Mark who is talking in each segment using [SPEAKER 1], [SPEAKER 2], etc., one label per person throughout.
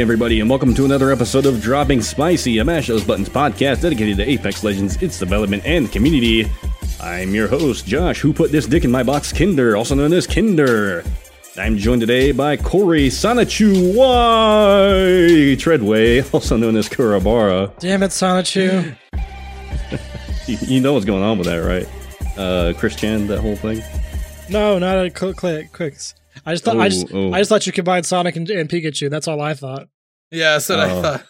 [SPEAKER 1] Evening, everybody, and welcome to another episode of Dropping Spicy, a Mash Those Buttons podcast dedicated to Apex Legends, its development, and community. I'm your host, Josh, who put this dick in my box, Kinder, also known as Kinder. I'm joined today by Corey Sanachu Y Treadway, also known as Kurabara.
[SPEAKER 2] Damn it, Sonichu.
[SPEAKER 1] You, know what's going on with that, right? Uh, Chris Chan, that whole thing.
[SPEAKER 2] No, not a click. click quicks. I just thought I just. I just thought you combined Sonic and, and Pikachu. That's all I thought.
[SPEAKER 3] Yeah, that's what
[SPEAKER 1] Oh.
[SPEAKER 3] I thought.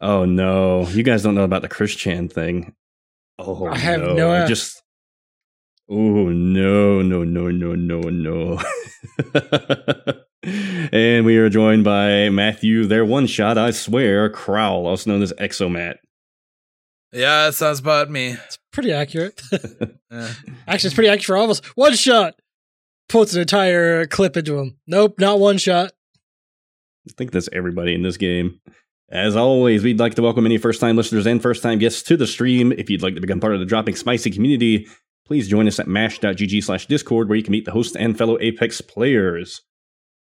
[SPEAKER 1] Oh no, you guys don't know about the Chris Chan thing. Oh,
[SPEAKER 2] I have
[SPEAKER 1] no,
[SPEAKER 2] no
[SPEAKER 1] I just. Oh no no no no no no. and we are joined by Matthew. Their one shot, I swear, Crowl, also known as Exomat.
[SPEAKER 3] Yeah, that sounds about me.
[SPEAKER 2] It's pretty accurate.
[SPEAKER 3] Yeah.
[SPEAKER 2] Actually, it's pretty accurate for all of us. One shot puts an entire clip into him. Nope, not one shot.
[SPEAKER 1] I think that's everybody in this game. As always, we'd like to welcome any first time listeners and first time guests to the stream. If you'd like to become part of the Dropping Spicy community, please join us at mash.gg slash discord where you can meet the hosts and fellow Apex players.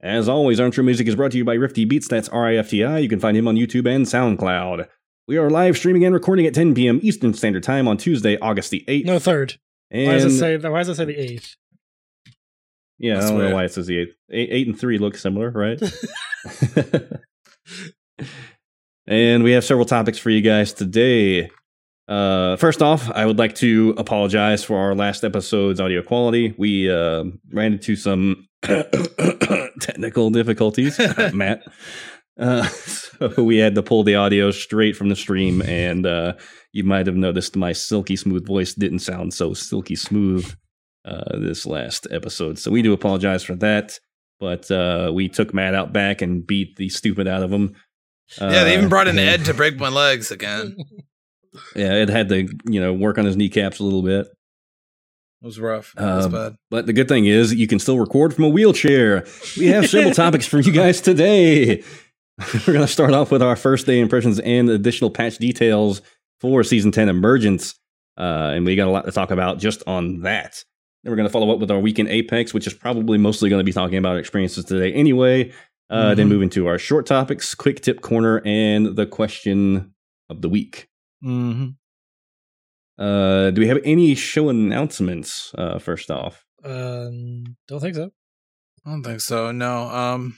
[SPEAKER 1] As always, our intro music is brought to you by Rifty Beats, that's R I F T I. You can find him on YouTube and SoundCloud. We are live streaming and recording at 10 p.m. Eastern Standard Time on Tuesday, August the 8th.
[SPEAKER 2] No third.
[SPEAKER 1] and
[SPEAKER 2] Why does it say? Why does it say the eighth?
[SPEAKER 1] Yeah, I
[SPEAKER 3] That's
[SPEAKER 1] don't know why it says the eight. Eight, eight and three look similar, right? and we have several topics for you guys today. Uh, first off, I would like to apologize for our last episode's audio quality. We uh, ran into some technical difficulties, Matt. Uh, so we had to pull the audio straight from the stream, and uh, you might have noticed my silky smooth voice didn't sound so silky smooth uh, this last episode. So we do apologize for that. But uh, we took Matt out back and beat the stupid out of him.
[SPEAKER 3] yeah, they even
[SPEAKER 1] Uh,
[SPEAKER 3] brought in Ed to break my legs again.
[SPEAKER 1] Yeah, Ed had to you know work on his kneecaps a little bit.
[SPEAKER 3] It was rough. It was
[SPEAKER 1] Um,
[SPEAKER 3] bad.
[SPEAKER 1] But the good thing is you can still record from a wheelchair. We have several topics for you guys today. We're going to start off with our first day impressions and additional patch details for season 10 Emergence. Uh, and we got a lot to talk about just on that. Then we're going to follow up with our weekend Apex, which is probably mostly going to be talking about experiences today anyway. Uh, Then
[SPEAKER 2] Mhm.
[SPEAKER 1] move into our short topics, quick tip corner, and the question of the week.
[SPEAKER 2] Mm-hmm.
[SPEAKER 1] Uh, do we have any show announcements uh, first off?
[SPEAKER 2] Um, don't think so.
[SPEAKER 3] I don't think so. No. Um,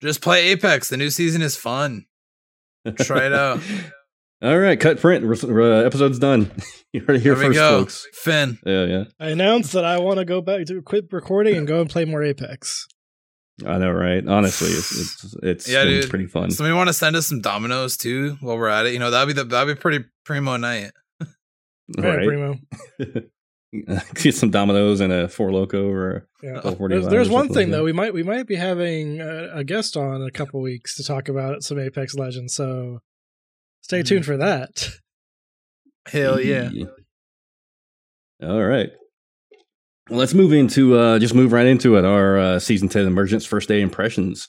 [SPEAKER 3] just play Apex. The new season is fun. Try it out.
[SPEAKER 1] All right, cut print. Re- uh, episode's done. you heard it here
[SPEAKER 3] There we
[SPEAKER 1] first,
[SPEAKER 3] go.
[SPEAKER 1] folks.
[SPEAKER 3] Finn.
[SPEAKER 1] Yeah, yeah.
[SPEAKER 2] I announced that I want to go back to quit recording and go and play more Apex.
[SPEAKER 1] I know, right? Honestly, it's it's it's
[SPEAKER 3] Yeah,
[SPEAKER 1] been
[SPEAKER 3] dude.
[SPEAKER 1] pretty fun.
[SPEAKER 3] Somebody want to send us some dominoes too while we're at it? You know that'd be the that'd be pretty primo night.
[SPEAKER 2] Yeah,
[SPEAKER 1] right?
[SPEAKER 2] primo.
[SPEAKER 1] Get some dominoes and a four loco or
[SPEAKER 2] Yeah. There's, there's
[SPEAKER 1] or
[SPEAKER 2] one thing
[SPEAKER 1] like
[SPEAKER 2] though. We might we might be having a, a guest on in a couple weeks to talk about some Apex Legends. So stay
[SPEAKER 1] Hmm.
[SPEAKER 2] tuned for that.
[SPEAKER 3] Hell yeah.
[SPEAKER 1] All right. Well, let's move into uh just move right into it. Our uh, season 10 emergence first day impressions.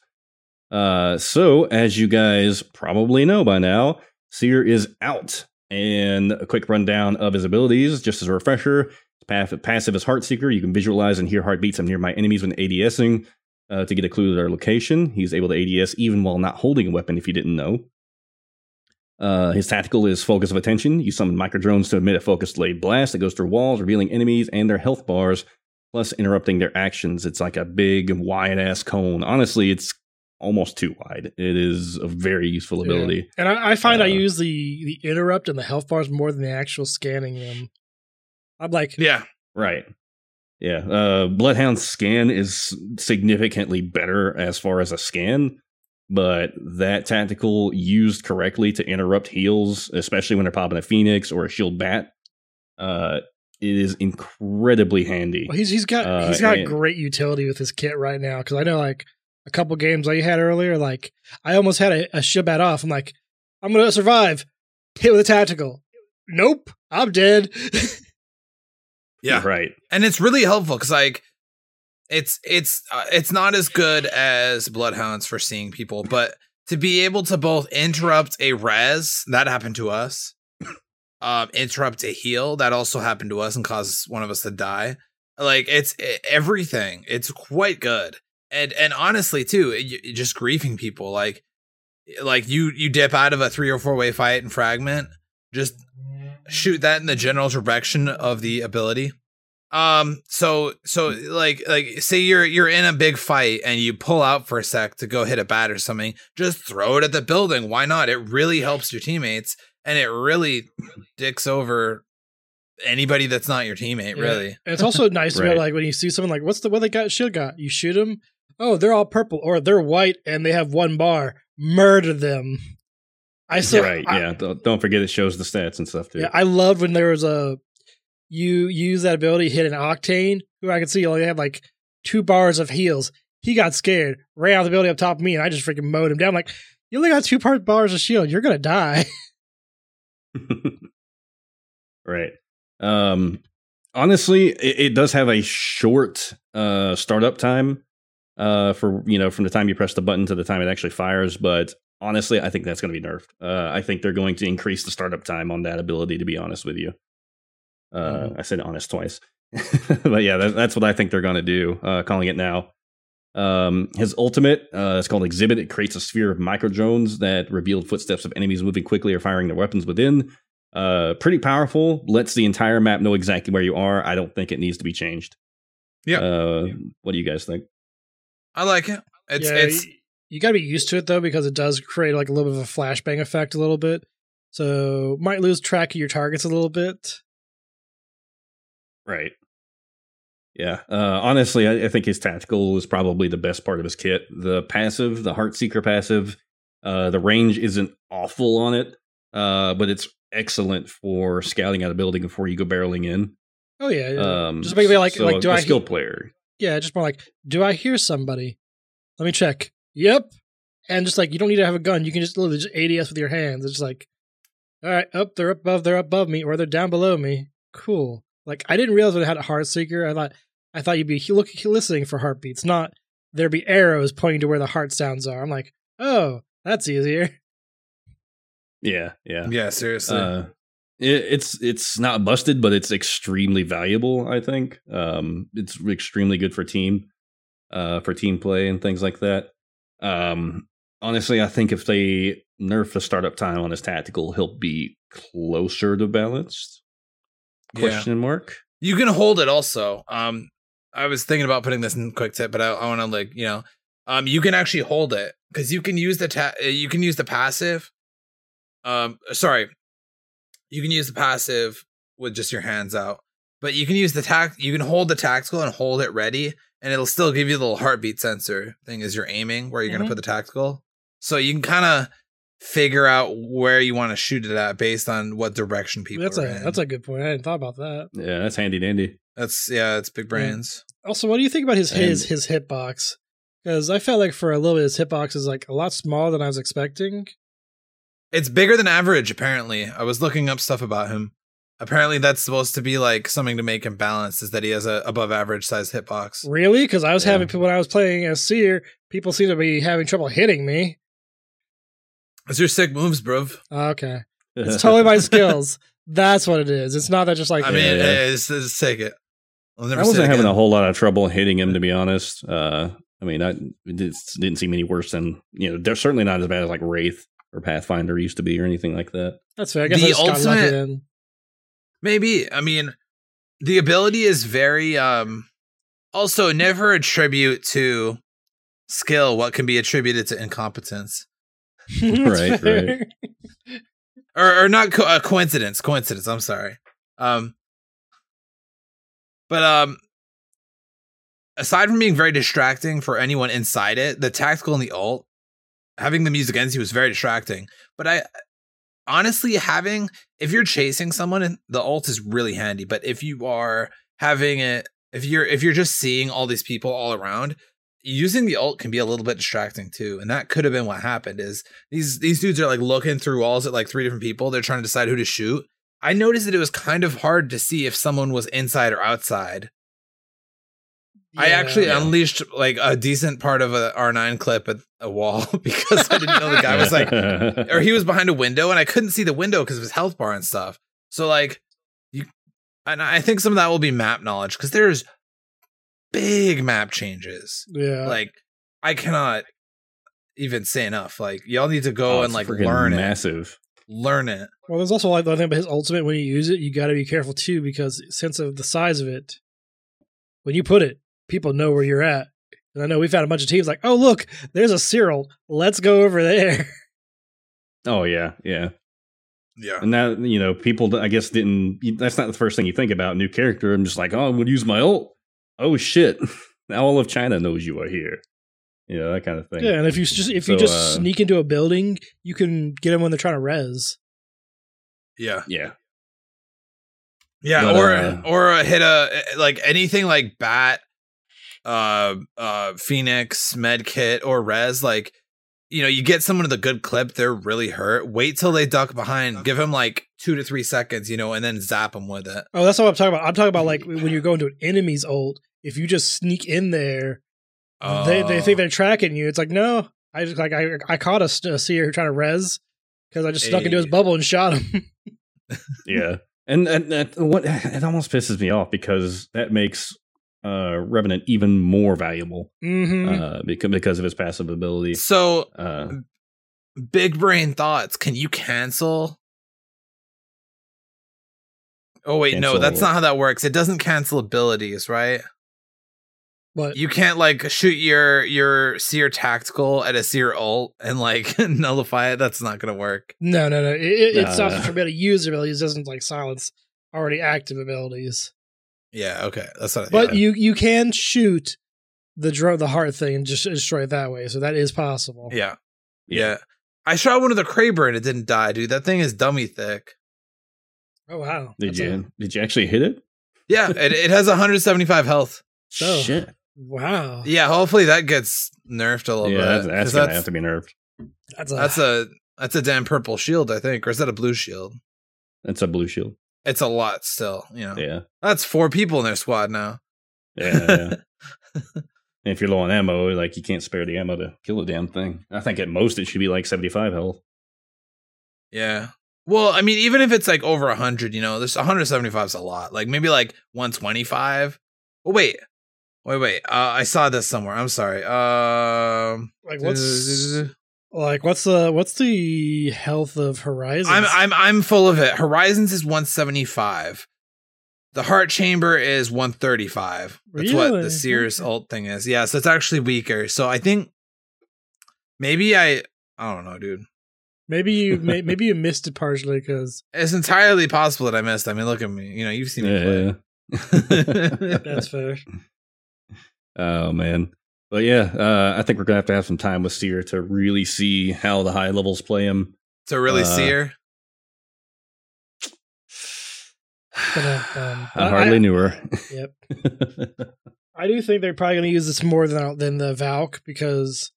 [SPEAKER 1] Uh so as you guys probably know by now, Seer is out. And a quick rundown of his abilities, just as a refresher. Path- Passive is Heartseeker. You can visualize and hear heartbeats of nearby enemies when ADSing uh, to get a clue to their location. He's able to ADS even while not holding a weapon, if you didn't know. Uh, his tactical is Focus of Attention. You summon micro drones to emit a focused blade blast that goes through walls, revealing enemies and their health bars, plus interrupting their actions. It's like a big, wide ass cone. Honestly, it's almost too wide. It is a very useful
[SPEAKER 2] Yeah.
[SPEAKER 1] ability.
[SPEAKER 2] And I, I find I
[SPEAKER 1] Uh,
[SPEAKER 2] use the the interrupt and the health bars more than the actual scanning them. I'm like,
[SPEAKER 3] Yeah.
[SPEAKER 1] Right. Yeah. Uh, Bloodhound's scan is significantly better as far as a scan. But that tactical used correctly to interrupt heals, especially when they're popping a phoenix or a shield bat, uh, it is incredibly handy.
[SPEAKER 2] Well, he's he's got
[SPEAKER 1] Uh,
[SPEAKER 2] he's got
[SPEAKER 1] and-
[SPEAKER 2] great utility with his kit right now because I know like a couple games I had earlier, like I almost had a, a Shibat off. I'm like, I'm gonna survive. Hit with a tactical. Nope, I'm dead.
[SPEAKER 3] Yeah.
[SPEAKER 1] Right.
[SPEAKER 3] and it's really helpful because like it's it's uh, it's not as good as bloodhounds for seeing people but to be able to both interrupt a res that happened to us. Um interrupt a heal that also happened to us and caused one of us to die. Like it's e- everything. It's quite good. And and honestly too y- y- just griefing people like like you you dip out of a three or four way fight and fragment just shoot that in the general direction of the ability um so so like like say you're you're in a big fight and you pull out for a sec to go hit a bat or something just throw it at the building why not it really helps your teammates and it really dicks over anybody that's not your teammate
[SPEAKER 2] Yeah.
[SPEAKER 3] really
[SPEAKER 2] And it's also nice to be like when you see someone like, what's the what they got shield got? You shoot them. Oh, they're all purple, or they're white and they have one bar. Murder them. I still,
[SPEAKER 1] right.
[SPEAKER 2] I-
[SPEAKER 1] yeah. Don't, don't forget it shows the stats and stuff too.
[SPEAKER 2] Yeah, I loved when there was a you use that ability hit an octane who I could see only had like two bars of heals. He got scared, ran out the building up top of me, and I just freaking mowed him down. like, you only got two part bars of shield. You're gonna die.
[SPEAKER 1] right. Um, honestly, it, it does have a short uh, startup time uh, for you know from the time you press the button to the time it actually fires. But honestly, I think that's to be nerfed. Uh, I think they're going to increase the startup time on that ability. To be honest with you, uh, I said honest twice, but yeah, that, that's what I think they're going to do. Uh, calling it now. Um, his ultimate uh, is called Exhibit. It creates a sphere of micro drones that revealed footsteps of enemies moving quickly or firing their weapons within. Uh, pretty powerful. Lets the entire map know exactly where you are. I don't think it needs to be changed.
[SPEAKER 3] Yeah.
[SPEAKER 1] Uh, what do you guys think?
[SPEAKER 3] i like it it's
[SPEAKER 2] yeah,
[SPEAKER 3] it's
[SPEAKER 2] you, you got to be used to it though because it does create like a little bit of a flashbang effect a little bit. So might lose track of your targets a little bit.
[SPEAKER 1] Right. Yeah. Uh, honestly, I, I think his tactical is probably the best part of his kit. The passive, the Heartseeker passive, uh, the range isn't awful on it, uh, but it's excellent for scouting out a building before you go barreling in.
[SPEAKER 2] Oh yeah, yeah.
[SPEAKER 1] Um,
[SPEAKER 2] just maybe like
[SPEAKER 1] so
[SPEAKER 2] like do
[SPEAKER 1] a
[SPEAKER 2] I
[SPEAKER 1] skill player?
[SPEAKER 2] yeah, just more like, do I hear somebody? Let me check. Yep. And just like you don't need to have a gun, you can just literally just ADS with your hands. It's just like, all right, up, they're up above, they're up above me, or they're down below me. Cool. Like I didn't realize it had a heart seeker. I thought I thought you'd be look, listening for heartbeats, not there'd be arrows pointing to where the heart sounds are. I'm like, oh, that's easier.
[SPEAKER 1] Yeah. Yeah.
[SPEAKER 3] yeah seriously
[SPEAKER 1] Uh, it, it's it's not busted, but it's extremely valuable. I think um, it's extremely good for team, uh, for team play and things like that. Um, honestly, I think if they nerf the startup time on his tactical, he'll be closer to balanced.
[SPEAKER 3] Yeah.
[SPEAKER 1] Question mark.
[SPEAKER 3] You can hold it also. Um, I was thinking about putting this in quick tip, but I, I want to like you know, um, you can actually hold it because you can use the ta- uh, you can use the passive. Um, sorry, you can use the passive with just your hands out, but you can use the tac. You can hold the tactical and hold it ready, and it'll still give you the little heartbeat sensor thing as you're aiming where you're
[SPEAKER 2] Mhm.
[SPEAKER 3] gonna put the tactical. So you can kind of figure out where you want to shoot it at based on what direction people.
[SPEAKER 2] that's
[SPEAKER 3] are
[SPEAKER 2] a
[SPEAKER 3] in.
[SPEAKER 2] that's a good point. I hadn't thought about that.
[SPEAKER 1] Yeah, that's handy dandy.
[SPEAKER 3] That's yeah, it's big brains.
[SPEAKER 2] Also, what do you think about his his
[SPEAKER 1] And-
[SPEAKER 2] his hitbox? Because I felt like for a little bit his hitbox is like a lot smaller than I was expecting.
[SPEAKER 3] It's bigger than average, apparently. I was looking up stuff about him. Apparently, that's supposed to be like something to make him balanced. Is that he has a above average size hitbox?
[SPEAKER 2] Really? Because I was
[SPEAKER 1] Yeah.
[SPEAKER 2] having people when I was playing as Seer, people seem to be having trouble hitting me.
[SPEAKER 3] It's your sick moves, bruv.
[SPEAKER 2] Okay, it's totally my skills. That's what it is. It's not that just like
[SPEAKER 3] I mean,
[SPEAKER 1] Yeah, yeah.
[SPEAKER 3] It's, it's, take it. I'll never
[SPEAKER 1] I wasn't
[SPEAKER 3] it
[SPEAKER 1] having a whole lot of trouble hitting him, to be honest. Uh, I mean, I it just didn't seem any worse than you know. They're certainly not as bad as like Wraith or Pathfinder used to be, or anything like that.
[SPEAKER 2] that's fair. I guess
[SPEAKER 3] The
[SPEAKER 2] I just got lucky
[SPEAKER 3] ultimate- Maybe. I mean, the ability is very um also never attribute to skill what can be attributed to incompetence.
[SPEAKER 2] That's
[SPEAKER 1] Right,
[SPEAKER 3] or, or not co- uh, coincidence coincidence i'm sorry um but um aside from being very distracting for anyone inside it the tactical and the alt having them use against you was very distracting. But I honestly having if you're chasing someone the alt is really handy. But if you are having it, if you're if you're just seeing all these people all around, using the ult can be a little bit distracting too. And that could have been what happened. Is these these dudes are like looking through walls at like three different people. They're trying to decide who to shoot. I noticed that it was kind of hard to see if someone was inside or outside. I actually
[SPEAKER 1] Yeah.
[SPEAKER 3] unleashed like a decent part of a R9 clip at a wall because I didn't know the guy was like, or he was behind a window and I couldn't see the window because of his health bar and stuff. So like, you, and I think some of that will be map knowledge because there's big map changes.
[SPEAKER 2] Yeah.
[SPEAKER 3] Like, I cannot even say enough. Like, y'all need to go
[SPEAKER 1] Oh,
[SPEAKER 3] and like
[SPEAKER 1] freaking
[SPEAKER 3] learn it,
[SPEAKER 1] massive.
[SPEAKER 3] learn it.
[SPEAKER 2] Well, there's also like the thing about his ultimate. When you use it, you got to be careful too, because since of the size of it, when you put it, people know where you're at. And I know we've had a bunch of teams like, "Oh, look, there's a Cyril. Let's go over there."
[SPEAKER 1] Oh yeah, yeah.
[SPEAKER 3] Yeah.
[SPEAKER 1] And that you know, people I guess didn't. That's not the first thing you think about. New character. I'm just like, oh, I'm gonna use my ult. Oh shit! Now all of China knows you are here. You know that kind of thing.
[SPEAKER 2] yeah, and if you just if you just
[SPEAKER 1] uh,
[SPEAKER 2] sneak into a building, you can get them when they're trying to res.
[SPEAKER 3] Yeah.
[SPEAKER 1] Yeah.
[SPEAKER 3] Yeah,
[SPEAKER 1] But,
[SPEAKER 3] or
[SPEAKER 1] uh,
[SPEAKER 3] or uh, hit a like anything like bat, uh, uh, Phoenix, Medkit, or Res. Like, you know, you get someone with a good clip, they're really hurt. Wait till they duck behind, give them like two to three seconds, you know, and then zap them with it.
[SPEAKER 2] Oh, that's what I'm talking about. I'm talking about like when you're going to an enemy's ult. If you just sneak in there, they they think
[SPEAKER 3] Oh.
[SPEAKER 2] they're tracking you. It's like no, I just like I I caught a, a seer trying to res because I just snuck into his bubble and shot him.
[SPEAKER 1] Yeah. And, and, and what it almost pisses me off because that makes uh Revenant even more valuable
[SPEAKER 2] hmm
[SPEAKER 1] uh because because of his passive ability.
[SPEAKER 3] So,
[SPEAKER 1] Uh
[SPEAKER 3] big brain thoughts. Can you cancel? Oh wait, no, that's not how that works. It doesn't cancel abilities, right?
[SPEAKER 2] but
[SPEAKER 3] You can't like shoot your your seer tactical at a seer ult and like nullify it. That's not gonna work.
[SPEAKER 2] no, no, no. It, it, it
[SPEAKER 1] Nah.
[SPEAKER 2] stops you from being able to use abilities. It doesn't like silence already active abilities.
[SPEAKER 3] Yeah, okay, that's what. I
[SPEAKER 2] But
[SPEAKER 3] thought.
[SPEAKER 2] you you can shoot the dro- the heart thing and just destroy it that way. So that is possible.
[SPEAKER 3] yeah, yeah. I shot one of the Kraber and it didn't die, dude. That thing is dummy thick.
[SPEAKER 2] Oh wow.
[SPEAKER 1] did
[SPEAKER 2] That's
[SPEAKER 1] you
[SPEAKER 2] a-
[SPEAKER 1] did you actually hit it?
[SPEAKER 3] Yeah, it, it has 175 health.
[SPEAKER 2] Oh.
[SPEAKER 1] Shit.
[SPEAKER 2] wow.
[SPEAKER 3] Yeah, hopefully that gets nerfed a little
[SPEAKER 1] Yeah,
[SPEAKER 3] bit.
[SPEAKER 1] that's,
[SPEAKER 3] 'cause
[SPEAKER 1] that's gonna
[SPEAKER 3] that's
[SPEAKER 1] have to be nerfed.
[SPEAKER 2] That's a,
[SPEAKER 3] that's a that's a damn purple shield, I think, or is that a blue shield?
[SPEAKER 1] That's a blue shield.
[SPEAKER 3] It's a lot still. You know,
[SPEAKER 1] Yeah.
[SPEAKER 3] that's four people in their squad now.
[SPEAKER 1] Yeah. yeah. If you're low on ammo, like you can't spare the ammo to kill the damn thing. I think at most it should be like 75 health.
[SPEAKER 3] Yeah. Well, I mean, even if it's like over 100, you know, this 175 is a lot. Like maybe like 125. Oh, wait. Wait, wait. Uh, I saw this somewhere. I'm sorry. Um,
[SPEAKER 2] like what's like what's the what's the health of Horizon?
[SPEAKER 3] I'm I'm I'm full of it. Horizons is 175. The heart chamber is 135. That's what the Seer's
[SPEAKER 2] Okay.
[SPEAKER 3] ult thing is. Yeah, so it's actually weaker. So I think maybe I I don't know, dude.
[SPEAKER 2] maybe you may, maybe you missed it partially because
[SPEAKER 3] It's entirely possible that I missed. I mean, look at me. You know, you've seen me
[SPEAKER 1] Yeah.
[SPEAKER 3] play.
[SPEAKER 2] that's fair.
[SPEAKER 1] oh man. But yeah, uh, I think we're gonna have to have some time with Seer to really see how the high levels play him.
[SPEAKER 3] to really
[SPEAKER 1] Uh,
[SPEAKER 3] see her.
[SPEAKER 2] But, uh, um,
[SPEAKER 1] I hardly knew her.
[SPEAKER 2] Yep. I do think they're probably going to use this more than than the Valk because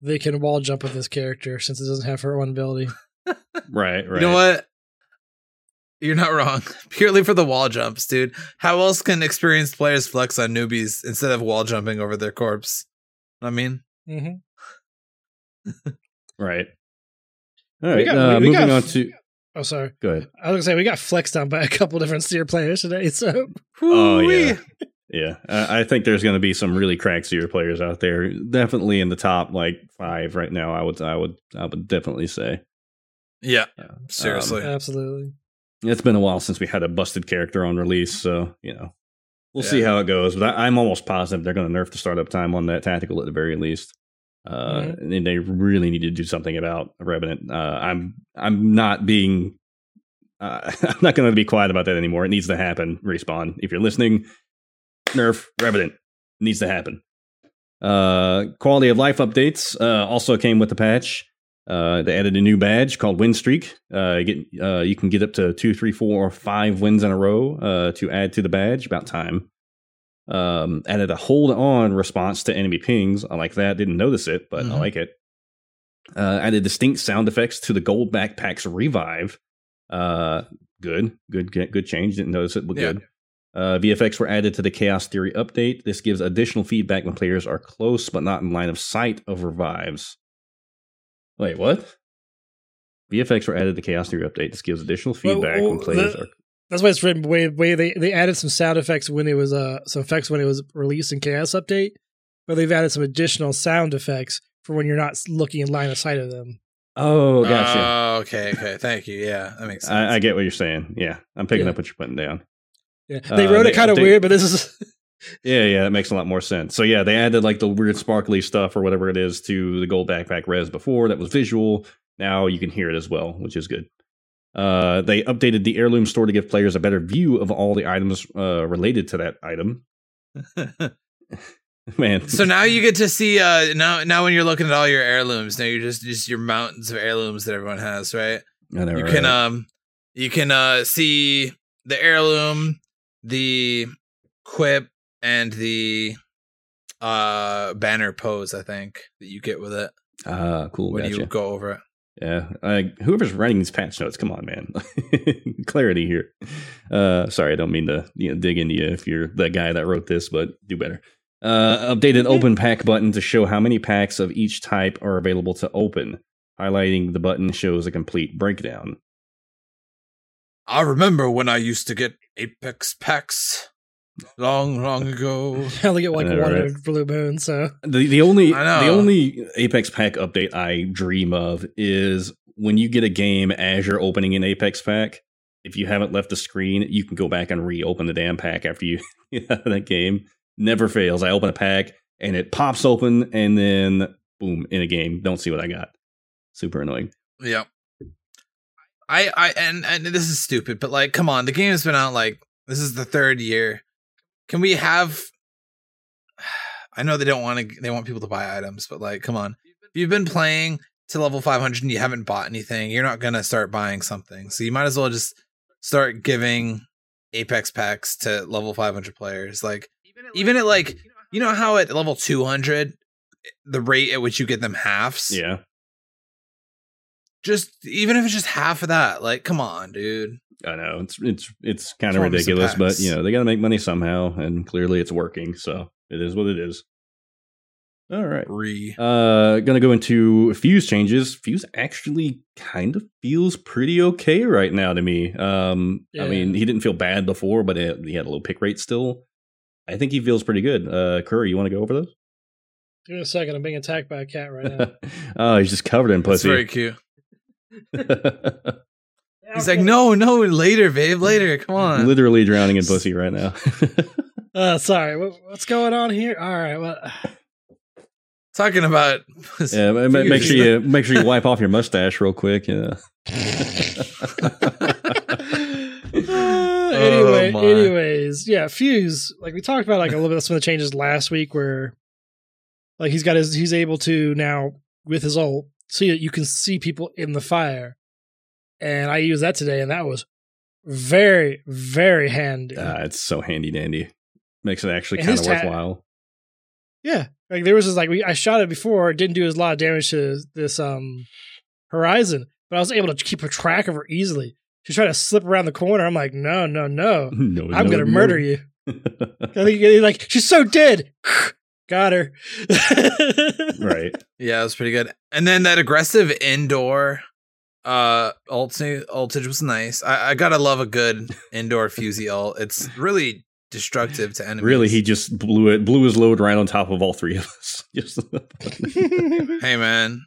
[SPEAKER 2] they can wall jump with this character since it doesn't have her own ability.
[SPEAKER 1] right, right.
[SPEAKER 3] You know what? You're not wrong. Purely for the wall jumps, dude. How else can experienced players flex on newbies instead of wall jumping over their corpse? I mean,
[SPEAKER 2] hmm
[SPEAKER 1] Right. All right.
[SPEAKER 2] We got-
[SPEAKER 1] uh,
[SPEAKER 2] we- we
[SPEAKER 1] moving
[SPEAKER 2] got-
[SPEAKER 1] on to
[SPEAKER 2] Oh, sorry.
[SPEAKER 1] go ahead.
[SPEAKER 2] I was gonna say we got flexed on by a couple different Seer players today. So
[SPEAKER 1] Oh yeah, yeah. I I think there's going to be some really crack Seer players out there. Definitely in the top like five right now. I would, I would, I would definitely say.
[SPEAKER 3] yeah.
[SPEAKER 1] Yeah.
[SPEAKER 3] Seriously.
[SPEAKER 2] absolutely.
[SPEAKER 1] It's been a while since we had a busted character on release, so you know we'll see how it goes. But I, I'm almost positive they're going to nerf the startup time on that tactical at the very least. Uh,
[SPEAKER 2] Mhm.
[SPEAKER 1] And they really need to do something about Revenant. Uh, I'm I'm not being uh, I'm not going to be quiet about that anymore. It needs to happen. Respawn, if you're listening, nerf Revenant It needs to happen. Uh, quality of life updates uh, also came with the patch. Uh, they added a new badge called Win Streak. Uh, you, get, uh, you can get up to two, three, four, or five wins in a row uh, to add to the badge. About time. Um, added a hold on response to enemy pings. I like that. Didn't notice it, but I
[SPEAKER 3] Mhm.
[SPEAKER 1] like it. Uh, added distinct sound effects to the gold backpack's revive. Uh, good, good, good change. Didn't notice it, but
[SPEAKER 3] Yeah.
[SPEAKER 1] good. Uh, VFX were added to the Chaos Theory update. This gives additional feedback when players are close but not in line of sight of revives. Wait, what? VFX were added to Chaos Theory update. This gives additional feedback
[SPEAKER 2] well,
[SPEAKER 1] when players
[SPEAKER 2] the-
[SPEAKER 1] are.
[SPEAKER 2] That's why it's written way way they they added some sound effects when it was uh some effects when it was released in Chaos Update, but they've added some additional sound effects for when you're not looking in line of sight of them.
[SPEAKER 1] Oh, gotcha.
[SPEAKER 3] Oh, okay, okay. Thank you. Yeah, that makes sense.
[SPEAKER 1] I, I get what you're saying. Yeah, I'm picking
[SPEAKER 2] Yeah.
[SPEAKER 1] up what you're putting down.
[SPEAKER 2] Yeah, they
[SPEAKER 1] Uh,
[SPEAKER 2] wrote
[SPEAKER 1] they
[SPEAKER 2] it kind of weird, but this is
[SPEAKER 1] Yeah, yeah, that makes a lot more sense. So yeah, they added like the weird sparkly stuff or whatever it is to the gold backpack res before that was visual. Now you can hear it as well, which is good. Uh, they updated the heirloom store to give players a better view of all the items uh, related to that item. Man,
[SPEAKER 3] so now you get to see uh now now when you're looking at all your heirlooms, now you're just just your mountains of heirlooms that everyone has, right?
[SPEAKER 1] I know,
[SPEAKER 3] you
[SPEAKER 1] right?
[SPEAKER 3] can um you can uh see the heirloom, the quip, and the uh banner pose, I think, that you get with it
[SPEAKER 1] ah, cool.
[SPEAKER 3] when
[SPEAKER 1] Gotcha.
[SPEAKER 3] you go over it.
[SPEAKER 1] Yeah, uh, whoever's writing these patch notes, come on, man, clarity here. Uh, sorry, I don't mean to you know, dig into you if you're the guy that wrote this, but do better. Uh, updated open pack button to show how many packs of each type are available to open. Highlighting the button shows a complete breakdown.
[SPEAKER 3] I remember when I used to get Apex packs long, long ago.
[SPEAKER 2] I only get like
[SPEAKER 1] I know,
[SPEAKER 2] one
[SPEAKER 1] right?
[SPEAKER 2] Blue Moon, so
[SPEAKER 1] The the only the only Apex pack update I dream of is when you get a game as you're opening an Apex pack. If you haven't left the screen, you can go back and reopen the damn pack after you get that game. Never fails. I open a pack and it pops open, and then boom, in a game. Don't see what I got. Super annoying.
[SPEAKER 3] Yep. I I and and this is stupid, but like, come on, the game has been out like this is the third year. Can we have? I know they don't want to. They want people to buy items, but like, come on. If you've been playing to level 500 and you haven't bought anything, you're not gonna start buying something. So you might as well just start giving Apex packs to level 500 players. Like, even at like, you know how at level 200, the rate at which you get them halves
[SPEAKER 1] Yeah.
[SPEAKER 3] just even if it's just half of that like come on dude
[SPEAKER 1] I know it's it's it's kind of
[SPEAKER 3] Throw 'em some
[SPEAKER 1] ridiculous, but you know they got to make money somehow, and clearly it's working. So it is what it is. All right.
[SPEAKER 3] re
[SPEAKER 1] Uh, gonna go into Fuse changes. Fuse actually kind of feels pretty okay right now to me. Um, I mean, he didn't feel bad before, but it, he had a low pick rate still. I think he feels pretty good. Uh, Curry, you want to go over those?
[SPEAKER 2] give me a second. I'm being attacked by a cat right now.
[SPEAKER 1] oh, he's just covered in
[SPEAKER 3] it's very cute he's like no no later babe later come on
[SPEAKER 1] Literally drowning in pussy right now.
[SPEAKER 2] Uh, sorry. What, what's going on here? All right. Well,
[SPEAKER 3] talking about
[SPEAKER 1] yeah, ma- ma- make sure you make sure you wipe off your mustache real quick. Yeah.
[SPEAKER 2] anyway,
[SPEAKER 3] my.
[SPEAKER 2] anyways, yeah, Fuse. Like we talked about, like a little bit of some of the changes last week, where like he's got his, he's able to now with his ult see that you can see people in the fire, and I used that today, and that was very, very handy.
[SPEAKER 1] Ah, it's so handy dandy. Makes it actually kind
[SPEAKER 2] his
[SPEAKER 1] of
[SPEAKER 2] ta-
[SPEAKER 1] worthwhile.
[SPEAKER 2] Yeah, like there was this like we I shot it before, it didn't do as lot of damage to this um horizon, but I was able to keep a track of her easily. She tried to slip around the corner. I'm like, no, no, no,
[SPEAKER 1] no,
[SPEAKER 2] I'm
[SPEAKER 1] no,
[SPEAKER 2] gonna
[SPEAKER 1] no.
[SPEAKER 2] murder you. I think you're like she's so dead. Got her.
[SPEAKER 1] right.
[SPEAKER 3] yeah it was pretty good and then that aggressive indoor uh ulti ultage was nice I, I gotta love a good indoor fusey ult it's really destructive to enemies
[SPEAKER 1] Really, he just blew it, blew his load right on top of all three of us.
[SPEAKER 3] Hey man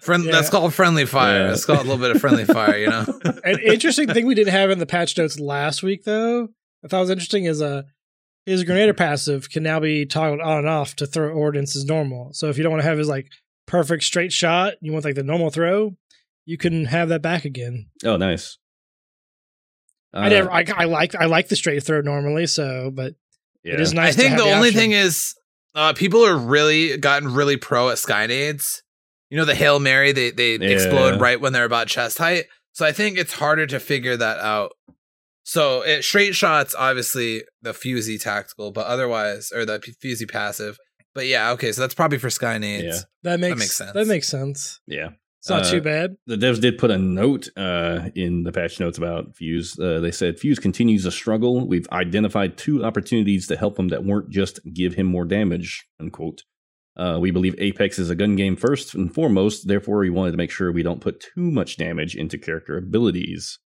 [SPEAKER 3] Friend,
[SPEAKER 2] Yeah.
[SPEAKER 3] that's called friendly fire
[SPEAKER 1] Yeah.
[SPEAKER 3] that's called a little bit of friendly fire you know
[SPEAKER 2] An interesting thing we didn't have in the patch notes last week, though, I thought was interesting is uh, his grenadier passive can now be toggled on and off to throw ordnance as normal. So if you don't want to have his like perfect straight shot, you want like the normal throw, you can have that back again.
[SPEAKER 1] oh, nice.
[SPEAKER 2] I
[SPEAKER 1] Uh,
[SPEAKER 2] never, I, I like, I like the straight throw normally. So, but
[SPEAKER 1] yeah.
[SPEAKER 2] it is nice.
[SPEAKER 3] I think
[SPEAKER 2] to have
[SPEAKER 3] the only thing is uh, people are really gotten really pro at skynades. You know the hail mary, they they
[SPEAKER 1] Yeah.
[SPEAKER 3] explode right when they're about chest height. So I think it's harder to figure that out. So it, straight shots, obviously the fusey tactical, but otherwise, or the p- fusey passive. But yeah, okay, so that's probably for skynades.
[SPEAKER 1] Yeah.
[SPEAKER 2] That makes,
[SPEAKER 3] makes sense.
[SPEAKER 2] That makes sense.
[SPEAKER 1] Yeah.
[SPEAKER 2] It's not
[SPEAKER 1] Uh,
[SPEAKER 2] too bad.
[SPEAKER 1] the devs did put a note uh, in the patch notes about Fuse. Uh, they said Fuse continues to struggle. We've identified two opportunities to help him that weren't just give him more damage. Unquote. Uh, we believe Apex is a gun game first and foremost. Therefore, we wanted to make sure we don't put too much damage into character abilities.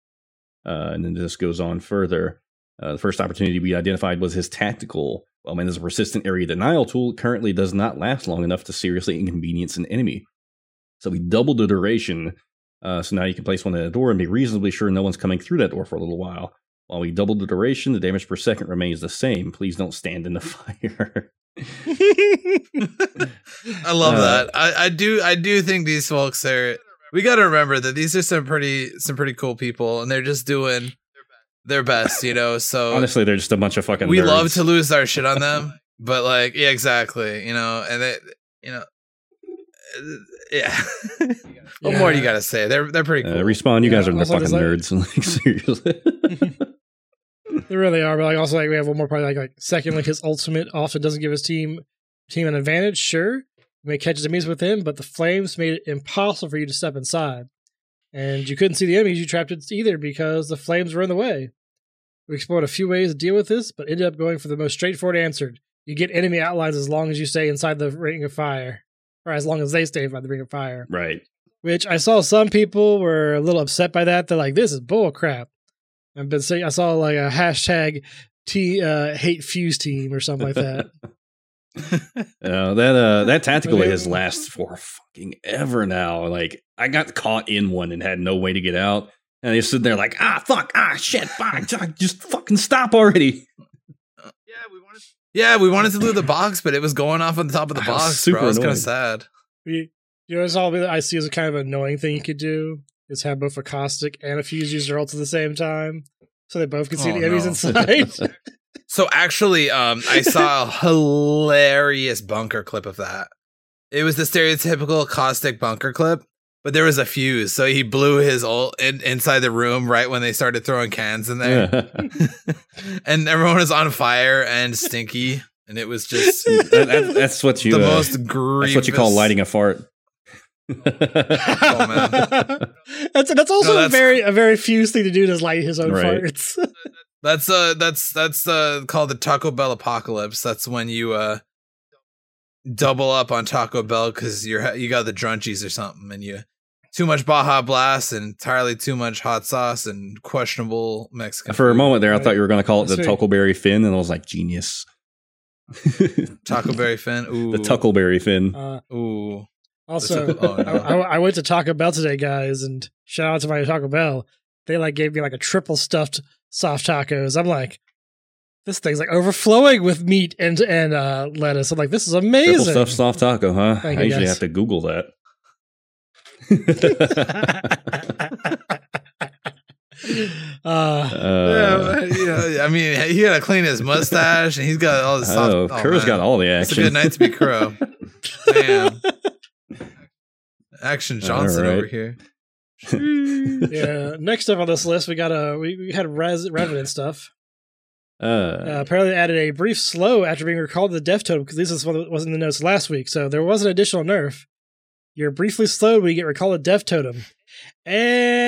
[SPEAKER 1] Uh, and then this goes on further. Uh, the first opportunity we identified was his tactical. Well, man, as a persistent area denial tool, currently does not last long enough to seriously inconvenience an enemy. So we doubled the duration. Uh, so now you can place one at a door and be reasonably sure no one's coming through that door for a little while. While we doubled the duration, the damage per second remains the same. Please don't stand in the fire.
[SPEAKER 3] I love
[SPEAKER 1] Uh,
[SPEAKER 3] that. I, I do. I do think these folks are. We got to remember that these are some pretty, some pretty cool people, and they're just doing their best, you know. So
[SPEAKER 1] Honestly, they're just a bunch of fucking.
[SPEAKER 3] we
[SPEAKER 1] nerds.
[SPEAKER 3] love to lose our shit on them, but like, yeah, exactly, you know, and they, you know, uh, yeah. what more do you got to say? They're they're pretty
[SPEAKER 1] Uh,
[SPEAKER 3] cool.
[SPEAKER 1] respawn, you guys are
[SPEAKER 2] also
[SPEAKER 1] fucking
[SPEAKER 2] there's,
[SPEAKER 1] nerds. like seriously.
[SPEAKER 2] They really are, but like also like we have one more part like like secondly his ultimate often doesn't give his team team an advantage. Sure, you may catch his enemies with him, but the flames made it impossible for you to step inside, and you couldn't see the enemies you trapped it either because the flames were in the way. We explored a few ways to deal with this, but ended up going for the most straightforward answer. You get enemy outlines as long as you stay inside the ring of fire, or as long as they stay by the ring of fire.
[SPEAKER 1] right.
[SPEAKER 2] Which I saw some people were a little upset by that. They're like, "This is bull crap." I've been saying I saw like a hashtag T uh, hate fuse team or something like that.
[SPEAKER 1] Uh, that uh, that tactical
[SPEAKER 2] Okay.
[SPEAKER 1] has lasted for fucking ever now. Like I got caught in one and had no way to get out, and they stood there like, ah, fuck, ah, shit, fuck, just- just fucking stop already.
[SPEAKER 3] Yeah, we wanted to loot the box, but it was going off on the top of the
[SPEAKER 1] That was
[SPEAKER 3] box.
[SPEAKER 1] super
[SPEAKER 3] bro. It's kind of sad.
[SPEAKER 2] you, you know, it's all that I see as a kind of annoying thing you could do is have both a caustic and a fuse use their ults at the same time, so they both can see
[SPEAKER 3] Oh,
[SPEAKER 2] the enemies
[SPEAKER 3] no.
[SPEAKER 2] inside.
[SPEAKER 3] So actually, um, I saw a hilarious bunker clip of that. It was the stereotypical caustic bunker clip, but there was a fuse, so he blew his ult in, inside the room right when they started throwing cans in there, and everyone was on fire and stinky, and it was just
[SPEAKER 1] That- that- that's what you.
[SPEAKER 3] the
[SPEAKER 1] uh,
[SPEAKER 3] most grievous.
[SPEAKER 1] that's what you call lighting a fart.
[SPEAKER 2] that's that's also
[SPEAKER 3] No,
[SPEAKER 2] a very a very fuse thing to do to light his own
[SPEAKER 1] Right.
[SPEAKER 2] farts.
[SPEAKER 3] That's uh, that's that's uh called the Taco Bell apocalypse. That's when you uh double up on Taco Bell because you're you got the drunchies or something, and you too much Baja Blast and entirely too much hot sauce and questionable Mexican.
[SPEAKER 1] For a moment there, I thought you were going to call it the
[SPEAKER 2] That's right.
[SPEAKER 1] Tuckleberry Fin, and I was like, genius.
[SPEAKER 3] Taco Berry Fin. Ooh,
[SPEAKER 1] the Tuckleberry Fin.
[SPEAKER 2] Uh,
[SPEAKER 3] Ooh,
[SPEAKER 2] Also,
[SPEAKER 3] Oh, no.
[SPEAKER 2] I, I- I went to Taco Bell today, guys, and shout out to my Taco Bell. They like gave me like a triple stuffed soft tacos. I'm like, this thing's like overflowing with meat and and uh, lettuce. I'm like, this is amazing.
[SPEAKER 1] Triple stuffed soft taco, huh?
[SPEAKER 2] Thank
[SPEAKER 1] I
[SPEAKER 2] you,
[SPEAKER 1] usually
[SPEAKER 2] guys.
[SPEAKER 1] have to Google that.
[SPEAKER 2] uh,
[SPEAKER 1] Uh,
[SPEAKER 3] yeah, yeah, I mean, he got to clean his mustache, and he's got all this. Soft,
[SPEAKER 1] oh, Kerr's
[SPEAKER 3] man.
[SPEAKER 1] got all the
[SPEAKER 3] It's a
[SPEAKER 1] action.
[SPEAKER 3] good night to be Crow. Damn. Action Johnson
[SPEAKER 1] right.
[SPEAKER 3] over here.
[SPEAKER 2] yeah. Next up on this list, we got a we, we had res, Revenant stuff.
[SPEAKER 1] Uh,
[SPEAKER 2] Uh, apparently, added a brief slow after being recalled to the Death Totem because this is what was in the notes last week. So there was an additional nerf. You're briefly slowed when you get recalled to Death Totem,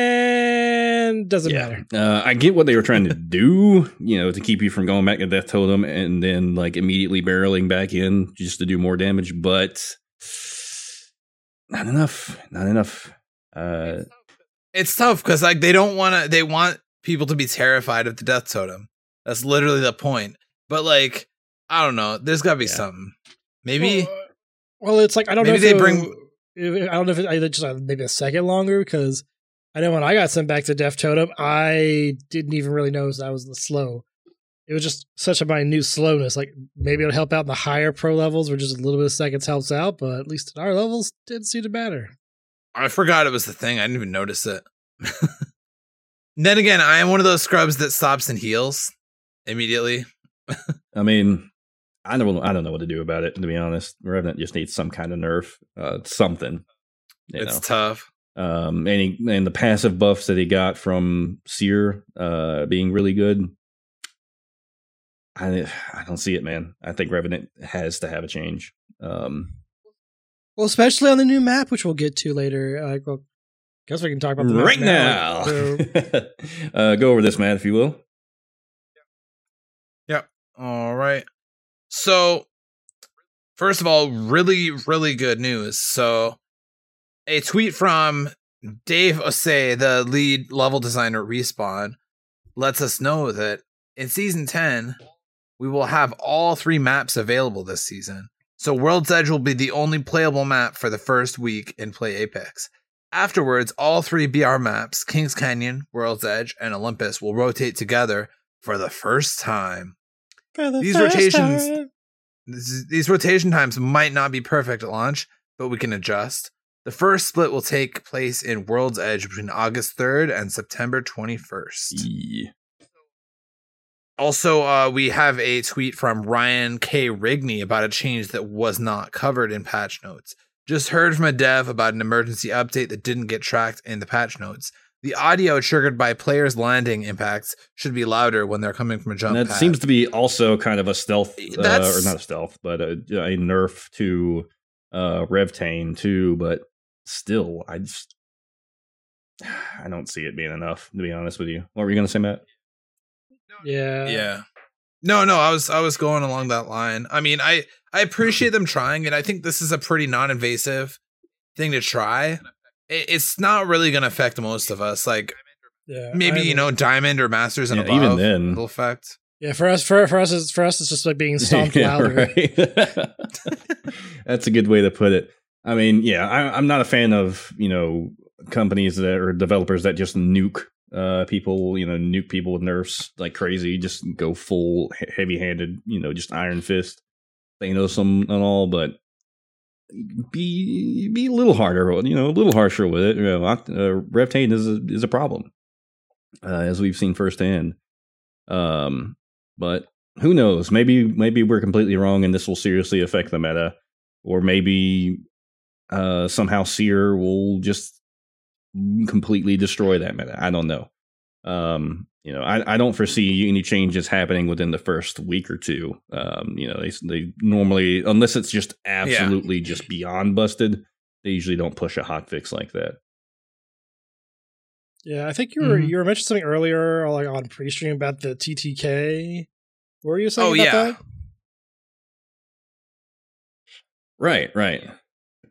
[SPEAKER 2] and doesn't
[SPEAKER 1] yeah.
[SPEAKER 2] matter.
[SPEAKER 1] Uh, I get what they were trying to do, you know, to keep you from going back to Death Totem and then like immediately barreling back in just to do more damage, but not enough. Not enough. Uh,
[SPEAKER 3] It's tough because like they don't want to. They want people to be terrified of the death totem. That's literally the point. But like, I don't know. There's got to be
[SPEAKER 1] Yeah.
[SPEAKER 3] something. Maybe.
[SPEAKER 2] Well, uh, well, it's like I don't
[SPEAKER 3] Maybe
[SPEAKER 2] know. If
[SPEAKER 3] they
[SPEAKER 2] it-
[SPEAKER 3] bring-
[SPEAKER 2] if- I don't know if it, I just uh, maybe a second longer because I know when I got sent back to Death Totem, I didn't even really notice I was the slow. It was just such a minute slowness. Like maybe it'll help out in the higher pro levels where just a little bit of seconds helps out, but at least in our levels, didn't seem to matter.
[SPEAKER 3] I forgot it was the thing. I didn't even notice it. then again, I am one of those scrubs that stops and heals immediately.
[SPEAKER 1] I mean, I don't I don't know what to do about it. To be honest, Revenant just needs some kind of nerf, uh, something. You
[SPEAKER 3] it's
[SPEAKER 1] know.
[SPEAKER 3] tough.
[SPEAKER 1] Um, and he, and the passive buffs that he got from Seer, uh, being really good. I I don't see it, man. I think Revenant has to have a change. Um,
[SPEAKER 2] Well, especially on the new map, which we'll get to later. Uh, well, guess we can talk about the map
[SPEAKER 1] right now,
[SPEAKER 2] So,
[SPEAKER 1] uh, go over this, Matt, if you will. Yep.
[SPEAKER 3] All right. So, first of all, really, really good news. So, a tweet from Dave Osei, the lead level designer at Respawn, lets us know that in season 10, we will have all three maps available this season. So, World's Edge will be the only playable map for the first week in Play Apex. Afterwards, all three BR maps, Kings Canyon, World's Edge, and Olympus, will rotate together for the first time.
[SPEAKER 2] For the
[SPEAKER 3] These
[SPEAKER 2] first
[SPEAKER 3] rotations-
[SPEAKER 2] time.
[SPEAKER 3] These rotation times might not be perfect at launch, but we can adjust. The first split will take place in World's Edge between August 3rd and September 21st.
[SPEAKER 1] Yeah.
[SPEAKER 3] Also, uh, we have a tweet from Ryan K. Rigney about a change that was not covered in patch notes. Just heard from a dev about an emergency update that didn't get tracked in the patch notes. The audio triggered by players' landing impacts should be louder when they're coming from a jump
[SPEAKER 1] And that
[SPEAKER 3] pad.
[SPEAKER 1] seems to be also kind of a stealth, uh, or not a stealth, but a, a nerf to uh, Revtane too. But still, I just I don't see it being enough. To be honest with you, what were you going to say, Matt?
[SPEAKER 2] Yeah.
[SPEAKER 3] yeah no no i was i was going along that line i mean i i appreciate them trying and i think this is a pretty non-invasive thing to try It- it's not really going to affect most of us like
[SPEAKER 2] Yeah.
[SPEAKER 3] maybe
[SPEAKER 2] I
[SPEAKER 3] you know diamond or masters and
[SPEAKER 1] Yeah,
[SPEAKER 3] above
[SPEAKER 1] even then.
[SPEAKER 3] it'll affect
[SPEAKER 2] Yeah, for us, for for us, it's for us, it's just like being stomped
[SPEAKER 1] Yeah,
[SPEAKER 2] louder.
[SPEAKER 1] right. That's a good way to put it. I mean, yeah, I, I'm not a fan of you know companies that or developers that just nuke uh, people, you know, nuke people with nerfs like crazy, just go full heavy handed, you know, just iron fist, Thanos them and all, but be be a little harder, you know, a little harsher with it. You know, uh, Revtane is a, is a problem, uh, as we've seen firsthand. Um, but who knows? Maybe maybe we're completely wrong, and this will seriously affect the meta, or maybe uh, somehow Seer will just completely destroy that meta. I don't know. Um, you know, I, I don't foresee any changes happening within the first week or two. Um, you know, they they normally unless it's just absolutely just beyond busted, they usually don't push a hot fix like that.
[SPEAKER 2] Yeah, I think you were
[SPEAKER 3] Mhm.
[SPEAKER 2] you were mentioning something earlier, like on pre-stream about the TTK. What were you saying?
[SPEAKER 3] Oh,
[SPEAKER 2] about
[SPEAKER 3] yeah.
[SPEAKER 2] that?
[SPEAKER 1] Right, right.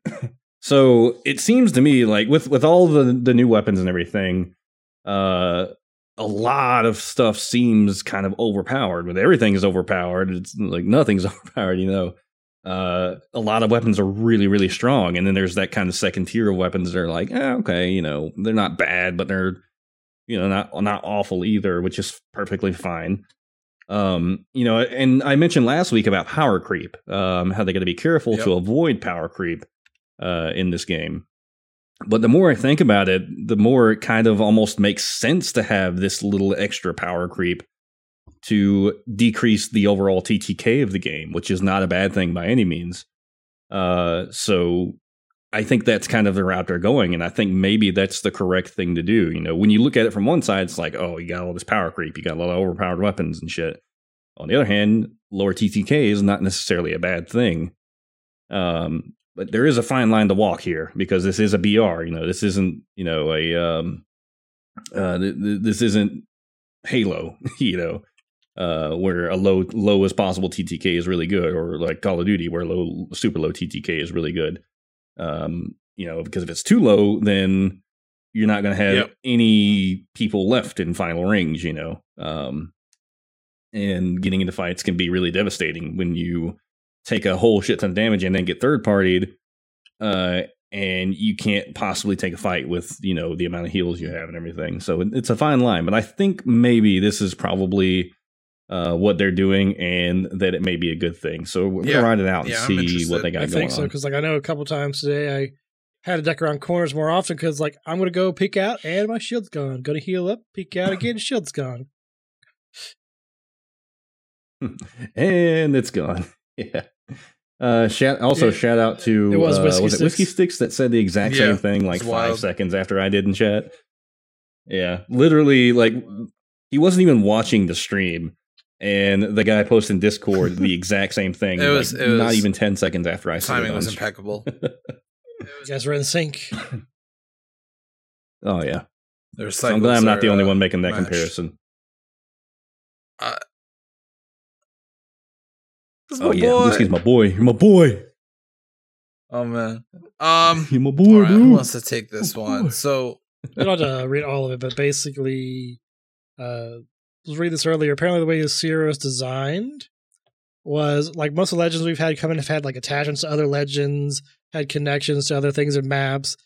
[SPEAKER 1] so it seems to me like with with all the the new weapons and everything, uh a lot of stuff seems kind of overpowered. But everything is overpowered. It's like nothing's overpowered, you know. Uh a lot of weapons are really, really strong. And then there's that kind of second tier of weapons that are like, eh, okay, you know, they're not bad, but they're you know, not not awful either, which is perfectly fine. Um, you know, and I mentioned last week about power creep, um, how they got to be careful
[SPEAKER 3] Yep.
[SPEAKER 1] to avoid power creep uh, in this game. But the more I think about it, the more it kind of almost makes sense to have this little extra power creep to decrease the overall TTK of the game, which is not a bad thing by any means. Uh, so I think that's kind of the route they're going, and I think maybe that's the correct thing to do. You know, when you look at it from one side, it's like, oh, you got all this power creep, you got a lot of overpowered weapons and shit. On the other hand, lower TTK is not necessarily a bad thing. Um, but there is a fine line to walk here because this is a BR. You know, this isn't you know a um, uh, th- th- this isn't Halo. You know, uh, where a low low as possible TTK is really good, or like Call of Duty, where low super low TTK is really good. Um, you know, because if it's too low, then you're not going to have
[SPEAKER 3] Yep.
[SPEAKER 1] any people left in final range. You know, um, and getting into fights can be really devastating when you take a whole shit ton of damage and then get third partied, uh, and you can't possibly take a fight with you know the amount of heals you have and everything. So it- it's a fine line, but I think maybe this is probably uh, what they're doing, and that it may be a good thing. So we're
[SPEAKER 3] Yeah.
[SPEAKER 1] gonna ride it out and
[SPEAKER 3] Yeah,
[SPEAKER 1] see what they got
[SPEAKER 2] I
[SPEAKER 1] going
[SPEAKER 2] think so
[SPEAKER 1] on.
[SPEAKER 2] because like I know a couple times today I had to deck around corners more often because like I'm gonna go peek out and my shield's gone. Gonna heal up, peek out again, shield's gone.
[SPEAKER 1] and it's gone. Yeah. Uh, shout, also,
[SPEAKER 2] Yeah.
[SPEAKER 1] shout out to
[SPEAKER 2] It was
[SPEAKER 1] uh,
[SPEAKER 2] Whiskey
[SPEAKER 1] was it Whiskey
[SPEAKER 2] Sticks.
[SPEAKER 1] Sticks that said the exact
[SPEAKER 3] Yeah,
[SPEAKER 1] same thing like five
[SPEAKER 3] wild.
[SPEAKER 1] seconds after I did in chat. Yeah, literally, like he wasn't even watching the stream, and the guy posted in Discord the exact same thing.
[SPEAKER 3] It was-
[SPEAKER 1] like,
[SPEAKER 3] it was-
[SPEAKER 1] not even ten seconds after I said it
[SPEAKER 3] Timing
[SPEAKER 1] on
[SPEAKER 3] was
[SPEAKER 1] stream.
[SPEAKER 3] impeccable.
[SPEAKER 2] You guys were in sync.
[SPEAKER 1] Oh yeah, so I'm glad I'm not the only
[SPEAKER 3] uh,
[SPEAKER 1] one making that
[SPEAKER 3] matched.
[SPEAKER 1] comparison.
[SPEAKER 3] This is
[SPEAKER 1] Oh
[SPEAKER 3] my
[SPEAKER 1] yeah,
[SPEAKER 3] boy.
[SPEAKER 1] Whiskey's my boy. You're my boy.
[SPEAKER 3] Oh man. Um.
[SPEAKER 1] You're my boy,
[SPEAKER 3] All right,
[SPEAKER 1] bro.
[SPEAKER 3] who wants to take this
[SPEAKER 1] Oh,
[SPEAKER 3] one?
[SPEAKER 1] boy.
[SPEAKER 3] So
[SPEAKER 2] I don't have to read all of it, but basically, uh, let's read this earlier. Apparently, the way the Zero is designed was like most of the legends we've had come in have had like attachments to other legends, had connections to other things and maps.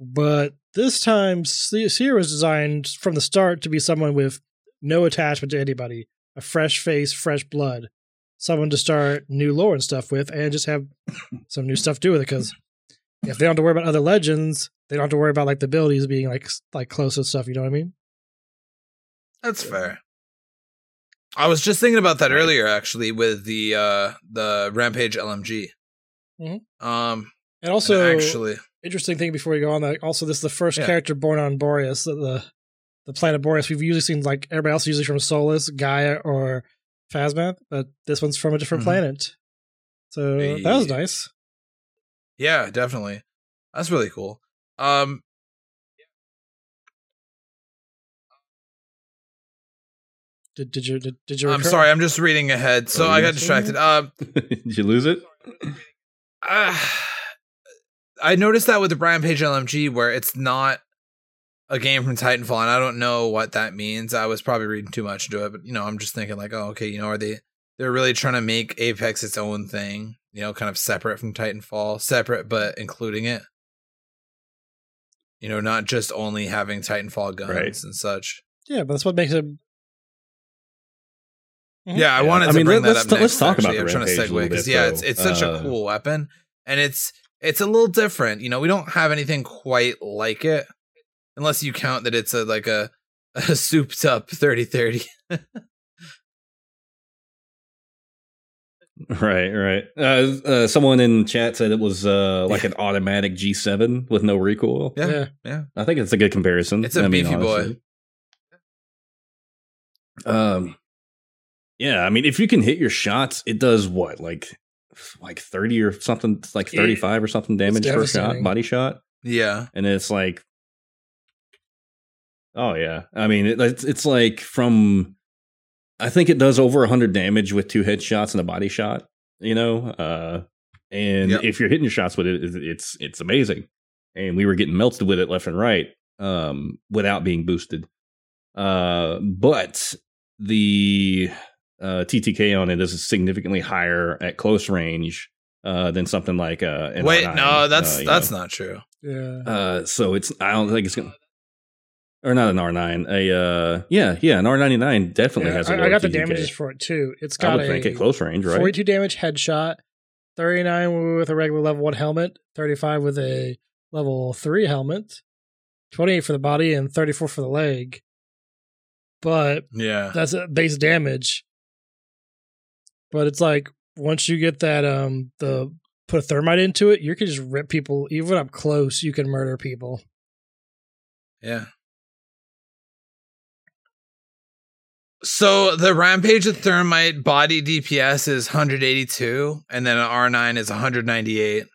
[SPEAKER 2] But this time, Zero was designed from the start to be someone with no attachment to anybody, a fresh face, fresh blood, someone to start new lore and stuff with, and just have some new stuff to do with it. Because if they don't have to worry about other legends, they don't have to worry about like the abilities being like like close and stuff. You know what I mean?
[SPEAKER 3] that's fair. I was just thinking about that earlier, actually, with the uh the Rampage LMG.
[SPEAKER 2] Mhm.
[SPEAKER 3] Um.
[SPEAKER 2] And
[SPEAKER 3] and
[SPEAKER 2] also,
[SPEAKER 3] actually,
[SPEAKER 2] interesting thing before we go on that. Also, this is the first
[SPEAKER 3] Yeah.
[SPEAKER 2] character born on Boreas, the, the the planet Boreas. We've usually seen like everybody else usually from Solace, Gaia, or Phasmath, but this one's from a different
[SPEAKER 3] Mhm.
[SPEAKER 2] planet. So that was nice.
[SPEAKER 3] yeah, definitely. That's really cool. Um.
[SPEAKER 2] Did did you did, did you?
[SPEAKER 3] I'm sorry. I'm just reading ahead, so I got
[SPEAKER 1] got
[SPEAKER 3] distracted. Um.
[SPEAKER 1] Did you lose it?
[SPEAKER 3] uh, I noticed that with the Rampage LMG, where it's not a game from Titanfall, and I don't know what that means. I was probably reading too much into it, but you know, I'm just thinking like, oh, okay, you know, are they they're really trying to make Apex its own thing, you know, kind of separate from Titanfall, separate but including it. You know, not just only having Titanfall guns
[SPEAKER 1] Right.
[SPEAKER 3] and such.
[SPEAKER 2] Yeah, but that's what makes it. Mhm.
[SPEAKER 3] Yeah, I
[SPEAKER 1] Yeah.
[SPEAKER 3] wanted
[SPEAKER 1] I
[SPEAKER 3] to
[SPEAKER 1] mean,
[SPEAKER 3] bring
[SPEAKER 1] let-
[SPEAKER 3] that
[SPEAKER 1] let's
[SPEAKER 3] up
[SPEAKER 1] ta-
[SPEAKER 3] next.
[SPEAKER 1] let's talk about
[SPEAKER 3] actually.
[SPEAKER 1] the
[SPEAKER 3] I'm trying to segue because yeah,
[SPEAKER 1] though.
[SPEAKER 3] it's it's such
[SPEAKER 1] Uh,
[SPEAKER 3] a cool weapon, and it's it's a little different. You know, we don't have anything quite like it, unless you count that it's a like a, a souped up thirty thirty.
[SPEAKER 1] Right, right. Uh, uh, someone in chat said it was uh, like an automatic G7 with no recoil.
[SPEAKER 3] Yeah.
[SPEAKER 2] yeah.
[SPEAKER 1] I think it's a good comparison.
[SPEAKER 3] It's a
[SPEAKER 1] I mean,
[SPEAKER 3] beefy boy.
[SPEAKER 1] honestly. Um, yeah, I mean, if you can hit your shots, it does what, like, like thirty or something, like
[SPEAKER 2] It-
[SPEAKER 1] thirty-five or something damage per shot, body shot,
[SPEAKER 3] Yeah,
[SPEAKER 1] and it's like, oh yeah, I mean, it, it's it's like from, I think it does over hundred damage with two headshots and a body shot, you know, uh, and
[SPEAKER 3] Yep.
[SPEAKER 1] if you're hitting your shots with it, it- it's it's amazing, and we were getting melted with it left and right, um, without being boosted, uh, but the uh, TTK on it is significantly higher at close range uh, than something like uh, an
[SPEAKER 3] wait, no, that's
[SPEAKER 1] uh,
[SPEAKER 3] that's
[SPEAKER 1] know.
[SPEAKER 3] not true.
[SPEAKER 2] Yeah.
[SPEAKER 1] Uh, so it's I don't think it's gonna. Or not an R nine, a uh, yeah, yeah, an R ninety nine definitely
[SPEAKER 2] Yeah,
[SPEAKER 1] has. a
[SPEAKER 2] I, I
[SPEAKER 1] lower
[SPEAKER 2] got the
[SPEAKER 1] TTK.
[SPEAKER 2] damages for it too. It's got
[SPEAKER 1] would
[SPEAKER 2] a
[SPEAKER 1] think at close range, right?
[SPEAKER 2] 42 damage headshot, 39 with a regular level 1 helmet, 35 with a level 3 helmet, 28 for the body, and 34 for the leg. But
[SPEAKER 3] Yeah,
[SPEAKER 2] that's a base damage. But it's like once you get that um the put a thermite into it, you can just rip people even up close, you can murder people.
[SPEAKER 3] yeah. So the Rampage of Thermite body DPS is 182, and then an R9 is 198.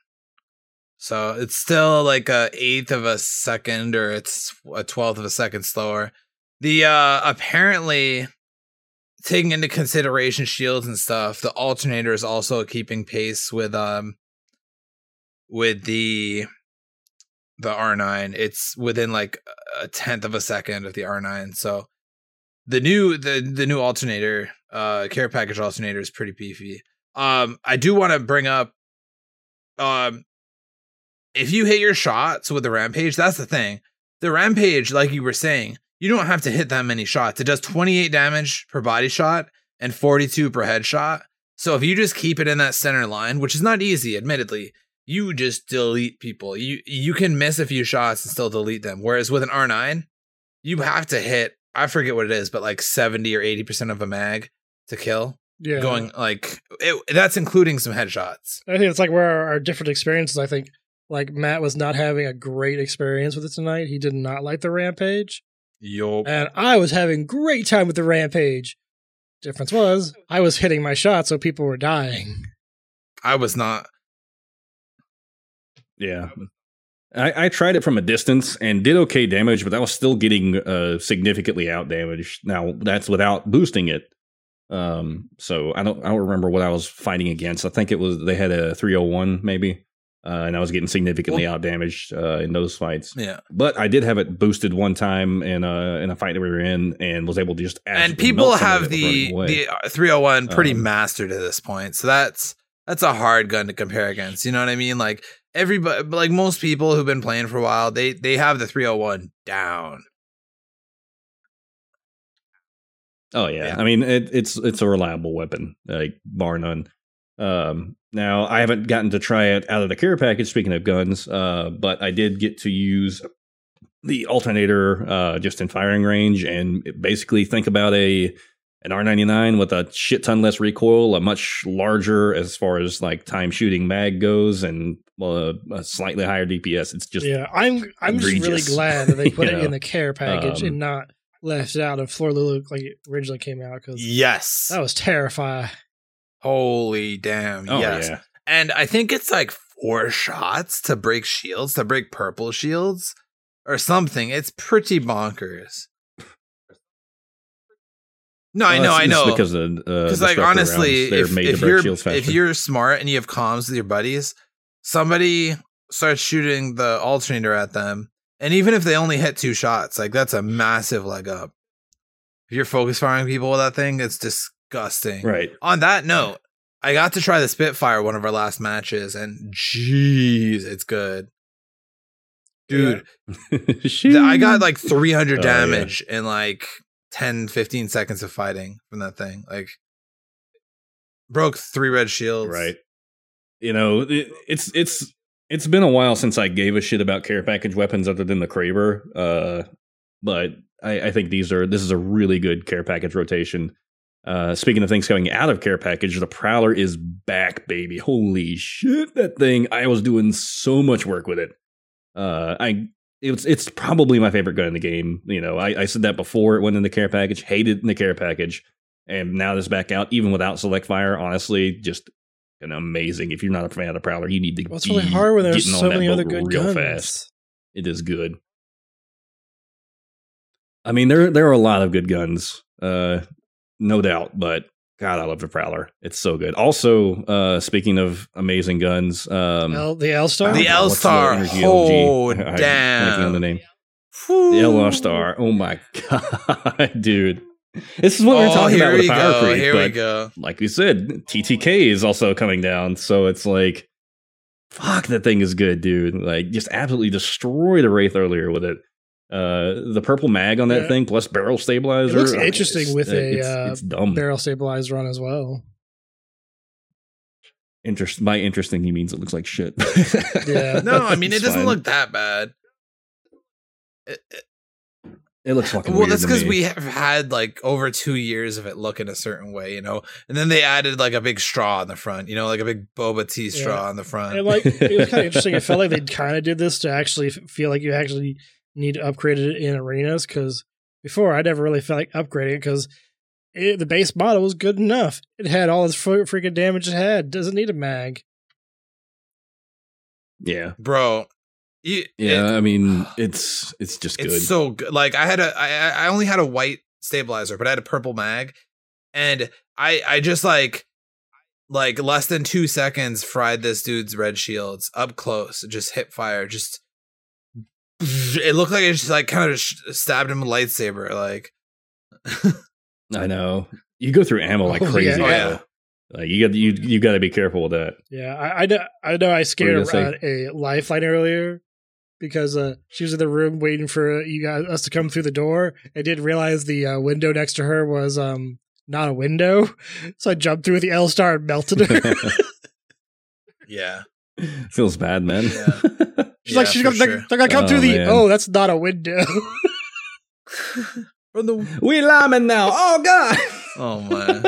[SPEAKER 3] So it's still like a eighth of a second, or it's a twelfth of a second slower. The uh apparently taking into consideration shields and stuff, the alternator is also keeping pace with um with the the R9. It's within like a tenth of a second of the R9. So the new the the new alternator, uh care package alternator is pretty beefy. Um I do want to bring up um if you hit your shots with the rampage, that's the thing. The rampage, like you were saying, you don't have to hit that many shots. It does 28 damage per body shot and 42 per headshot. So if you just keep it in that center line, which is not easy, admittedly, you just delete people. You you can miss a few shots and still delete them. Whereas with an R9, you have to hit, I forget what it is, but like 70 or 80% of a mag to kill.
[SPEAKER 2] Yeah.
[SPEAKER 3] going like it, that's including some headshots.
[SPEAKER 2] I think it's like where our, our different experiences. I think like Matt was not having a great experience with it tonight. He did not like the rampage,
[SPEAKER 3] Yo,
[SPEAKER 2] and I was having great time with the rampage. Difference was I was hitting my shots, so people were dying.
[SPEAKER 3] I was not.
[SPEAKER 1] Yeah. I, I tried it from a distance and did okay damage, but I was still getting uh, significantly out damaged. Now that's without boosting it. Um, so I don't I don't remember what I was fighting against. I think it was they had a 301 maybe, uh, and I was getting significantly out damaged uh, in those fights.
[SPEAKER 3] Yeah,
[SPEAKER 1] But I did have it boosted one time in a in a fight that we were in, and was able to just
[SPEAKER 3] and people have
[SPEAKER 1] that was running
[SPEAKER 3] the the uh, 301 pretty
[SPEAKER 1] Um,
[SPEAKER 3] mastered at this point. So that's that's a hard gun to compare against. You know what I mean? Like everybody, like most people who've been playing for a while, they they have the 301 down.
[SPEAKER 1] Oh yeah.
[SPEAKER 3] Yeah.
[SPEAKER 1] I mean it, it's it's a reliable weapon, like bar none. Um, now I haven't gotten to try it out of the care package. Speaking of guns, uh, but I did get to use the alternator uh, just in firing range, and basically think about a an R99 with a shit ton less recoil, a much larger as far as like time shooting mag goes, and uh, a slightly higher DPS. It's just
[SPEAKER 2] yeah, I'm I'm just really glad that they put it
[SPEAKER 1] know,
[SPEAKER 2] in the care package
[SPEAKER 1] um,
[SPEAKER 2] and not left it out of Floor Lulu like it originally came out because
[SPEAKER 3] Yes.
[SPEAKER 2] that was terrifying.
[SPEAKER 3] Holy damn.
[SPEAKER 1] oh
[SPEAKER 3] yes.
[SPEAKER 1] yeah.
[SPEAKER 3] And I think it's like four shots to break shields, to break purple shields or something. It's pretty bonkers. No, I know,
[SPEAKER 1] it's-
[SPEAKER 3] I know.
[SPEAKER 1] because of uh,
[SPEAKER 3] Because like honestly,
[SPEAKER 1] rounds.
[SPEAKER 3] if, if you're if you're smart and you have comms with your buddies, somebody starts shooting the alternator at them, and even if they only hit two shots, like that's a massive leg up. If you're focus firing people with that thing, it's disgusting.
[SPEAKER 1] right.
[SPEAKER 3] On that note, I got to try the Spitfire one of our last matches, and jeez, it's good. Dude, th- I got like 300
[SPEAKER 1] Oh, yeah.
[SPEAKER 3] damage in like 10, 15 seconds of fighting from that thing. Like, broke three red shields.
[SPEAKER 1] right. You know, it, it's it's it's been a while since I gave a shit about care package weapons other than the Kraber. Uh, but I, I think these are this is a really good care package rotation. Uh, speaking of things coming out of care package, the Prowler is back, baby. Holy shit, that thing! I was doing so much work with it. Uh, I it's it's probably my favorite gun in the game. You know, I, I said that before it went in the care package, hated in the care package, and now this back out, even without select fire. Honestly, just an amazing. If you're not a fan of the Prowler, you need to.
[SPEAKER 2] Well, it's
[SPEAKER 1] be
[SPEAKER 2] really hard when there's
[SPEAKER 1] getting on
[SPEAKER 2] so
[SPEAKER 1] that
[SPEAKER 2] many other good
[SPEAKER 1] real
[SPEAKER 2] guns.
[SPEAKER 1] fast. It is good. I mean, there there are a lot of good guns, uh, no doubt. But God, I love the Prowler. It's so good. Also, uh, speaking of amazing guns, um,
[SPEAKER 2] L, the L Star.
[SPEAKER 3] The
[SPEAKER 1] I don't know,
[SPEAKER 3] L Star.
[SPEAKER 1] energy
[SPEAKER 3] Oh,
[SPEAKER 1] I- I'm
[SPEAKER 3] damn.
[SPEAKER 1] the name. The L Star. Oh my god, dude! This is what we were
[SPEAKER 3] Oh,
[SPEAKER 1] talking
[SPEAKER 3] here
[SPEAKER 1] about with
[SPEAKER 3] we
[SPEAKER 1] the power
[SPEAKER 3] go.
[SPEAKER 1] creep.
[SPEAKER 3] Here we
[SPEAKER 1] but
[SPEAKER 3] go.
[SPEAKER 1] like we said, TTK is also coming down. So it's like, fuck, that thing is good, dude. Like, just absolutely destroyed a Wraith earlier with it. Uh, the purple mag on that
[SPEAKER 2] Yeah.
[SPEAKER 1] thing plus barrel stabilizer.
[SPEAKER 2] It looks
[SPEAKER 1] I mean,
[SPEAKER 2] interesting
[SPEAKER 1] it's-
[SPEAKER 2] with a,
[SPEAKER 1] it's,
[SPEAKER 2] uh,
[SPEAKER 1] it's dumb.
[SPEAKER 2] barrel stabilized run as well.
[SPEAKER 1] Interest by interesting, he means it looks like shit.
[SPEAKER 2] Yeah.
[SPEAKER 3] No, I mean, it doesn't
[SPEAKER 1] fine.
[SPEAKER 3] look that bad. It- it-
[SPEAKER 1] It looks fucking
[SPEAKER 3] well,
[SPEAKER 1] weird
[SPEAKER 3] that's because we have had like over two years of it looking a certain way, you know, and then they added like a big straw on the front, you know, like a big boba tea straw
[SPEAKER 2] Yeah.
[SPEAKER 3] on the front.
[SPEAKER 2] And like it was kind of interesting. It felt like they kind of did this to actually feel like you actually need to upgrade it in arenas because before I never really felt like upgrading it because the base model was good enough. It had all this fr- freaking damage it had. Doesn't need a mag.
[SPEAKER 1] yeah,
[SPEAKER 3] Bro, you,
[SPEAKER 1] yeah.
[SPEAKER 3] it-
[SPEAKER 1] I mean, it's it's just
[SPEAKER 3] it's
[SPEAKER 1] good.
[SPEAKER 3] so good. Like I had a, I, I only had a white stabilizer, but I had a purple mag, and I, I just like, like less than two seconds fried this dude's red shields up close, just hip fire, just. It looked like it just like kind of stabbed him with a lightsaber, like.
[SPEAKER 1] I know. You go through ammo like
[SPEAKER 2] Oh,
[SPEAKER 1] crazy.
[SPEAKER 2] yeah.
[SPEAKER 3] Oh, yeah.
[SPEAKER 1] Like you got you you got to be careful with that.
[SPEAKER 2] Yeah, I, I know. I know. I scared
[SPEAKER 1] you
[SPEAKER 2] a, a lifeline earlier because uh, she was in the room waiting for you guys us to come through the door. I didn't realize the uh, window next to her was um not a window, so I jumped through the L star and melted her.
[SPEAKER 3] Yeah.
[SPEAKER 1] Feels bad, man.
[SPEAKER 3] Yeah.
[SPEAKER 2] She's like, she's
[SPEAKER 3] for
[SPEAKER 2] gonna, they're,
[SPEAKER 3] sure.
[SPEAKER 2] they're gonna come
[SPEAKER 1] Oh,
[SPEAKER 2] through the.
[SPEAKER 1] man.
[SPEAKER 2] Oh, that's not a window.
[SPEAKER 3] From the
[SPEAKER 1] we lambing now. Oh god.
[SPEAKER 3] Oh man.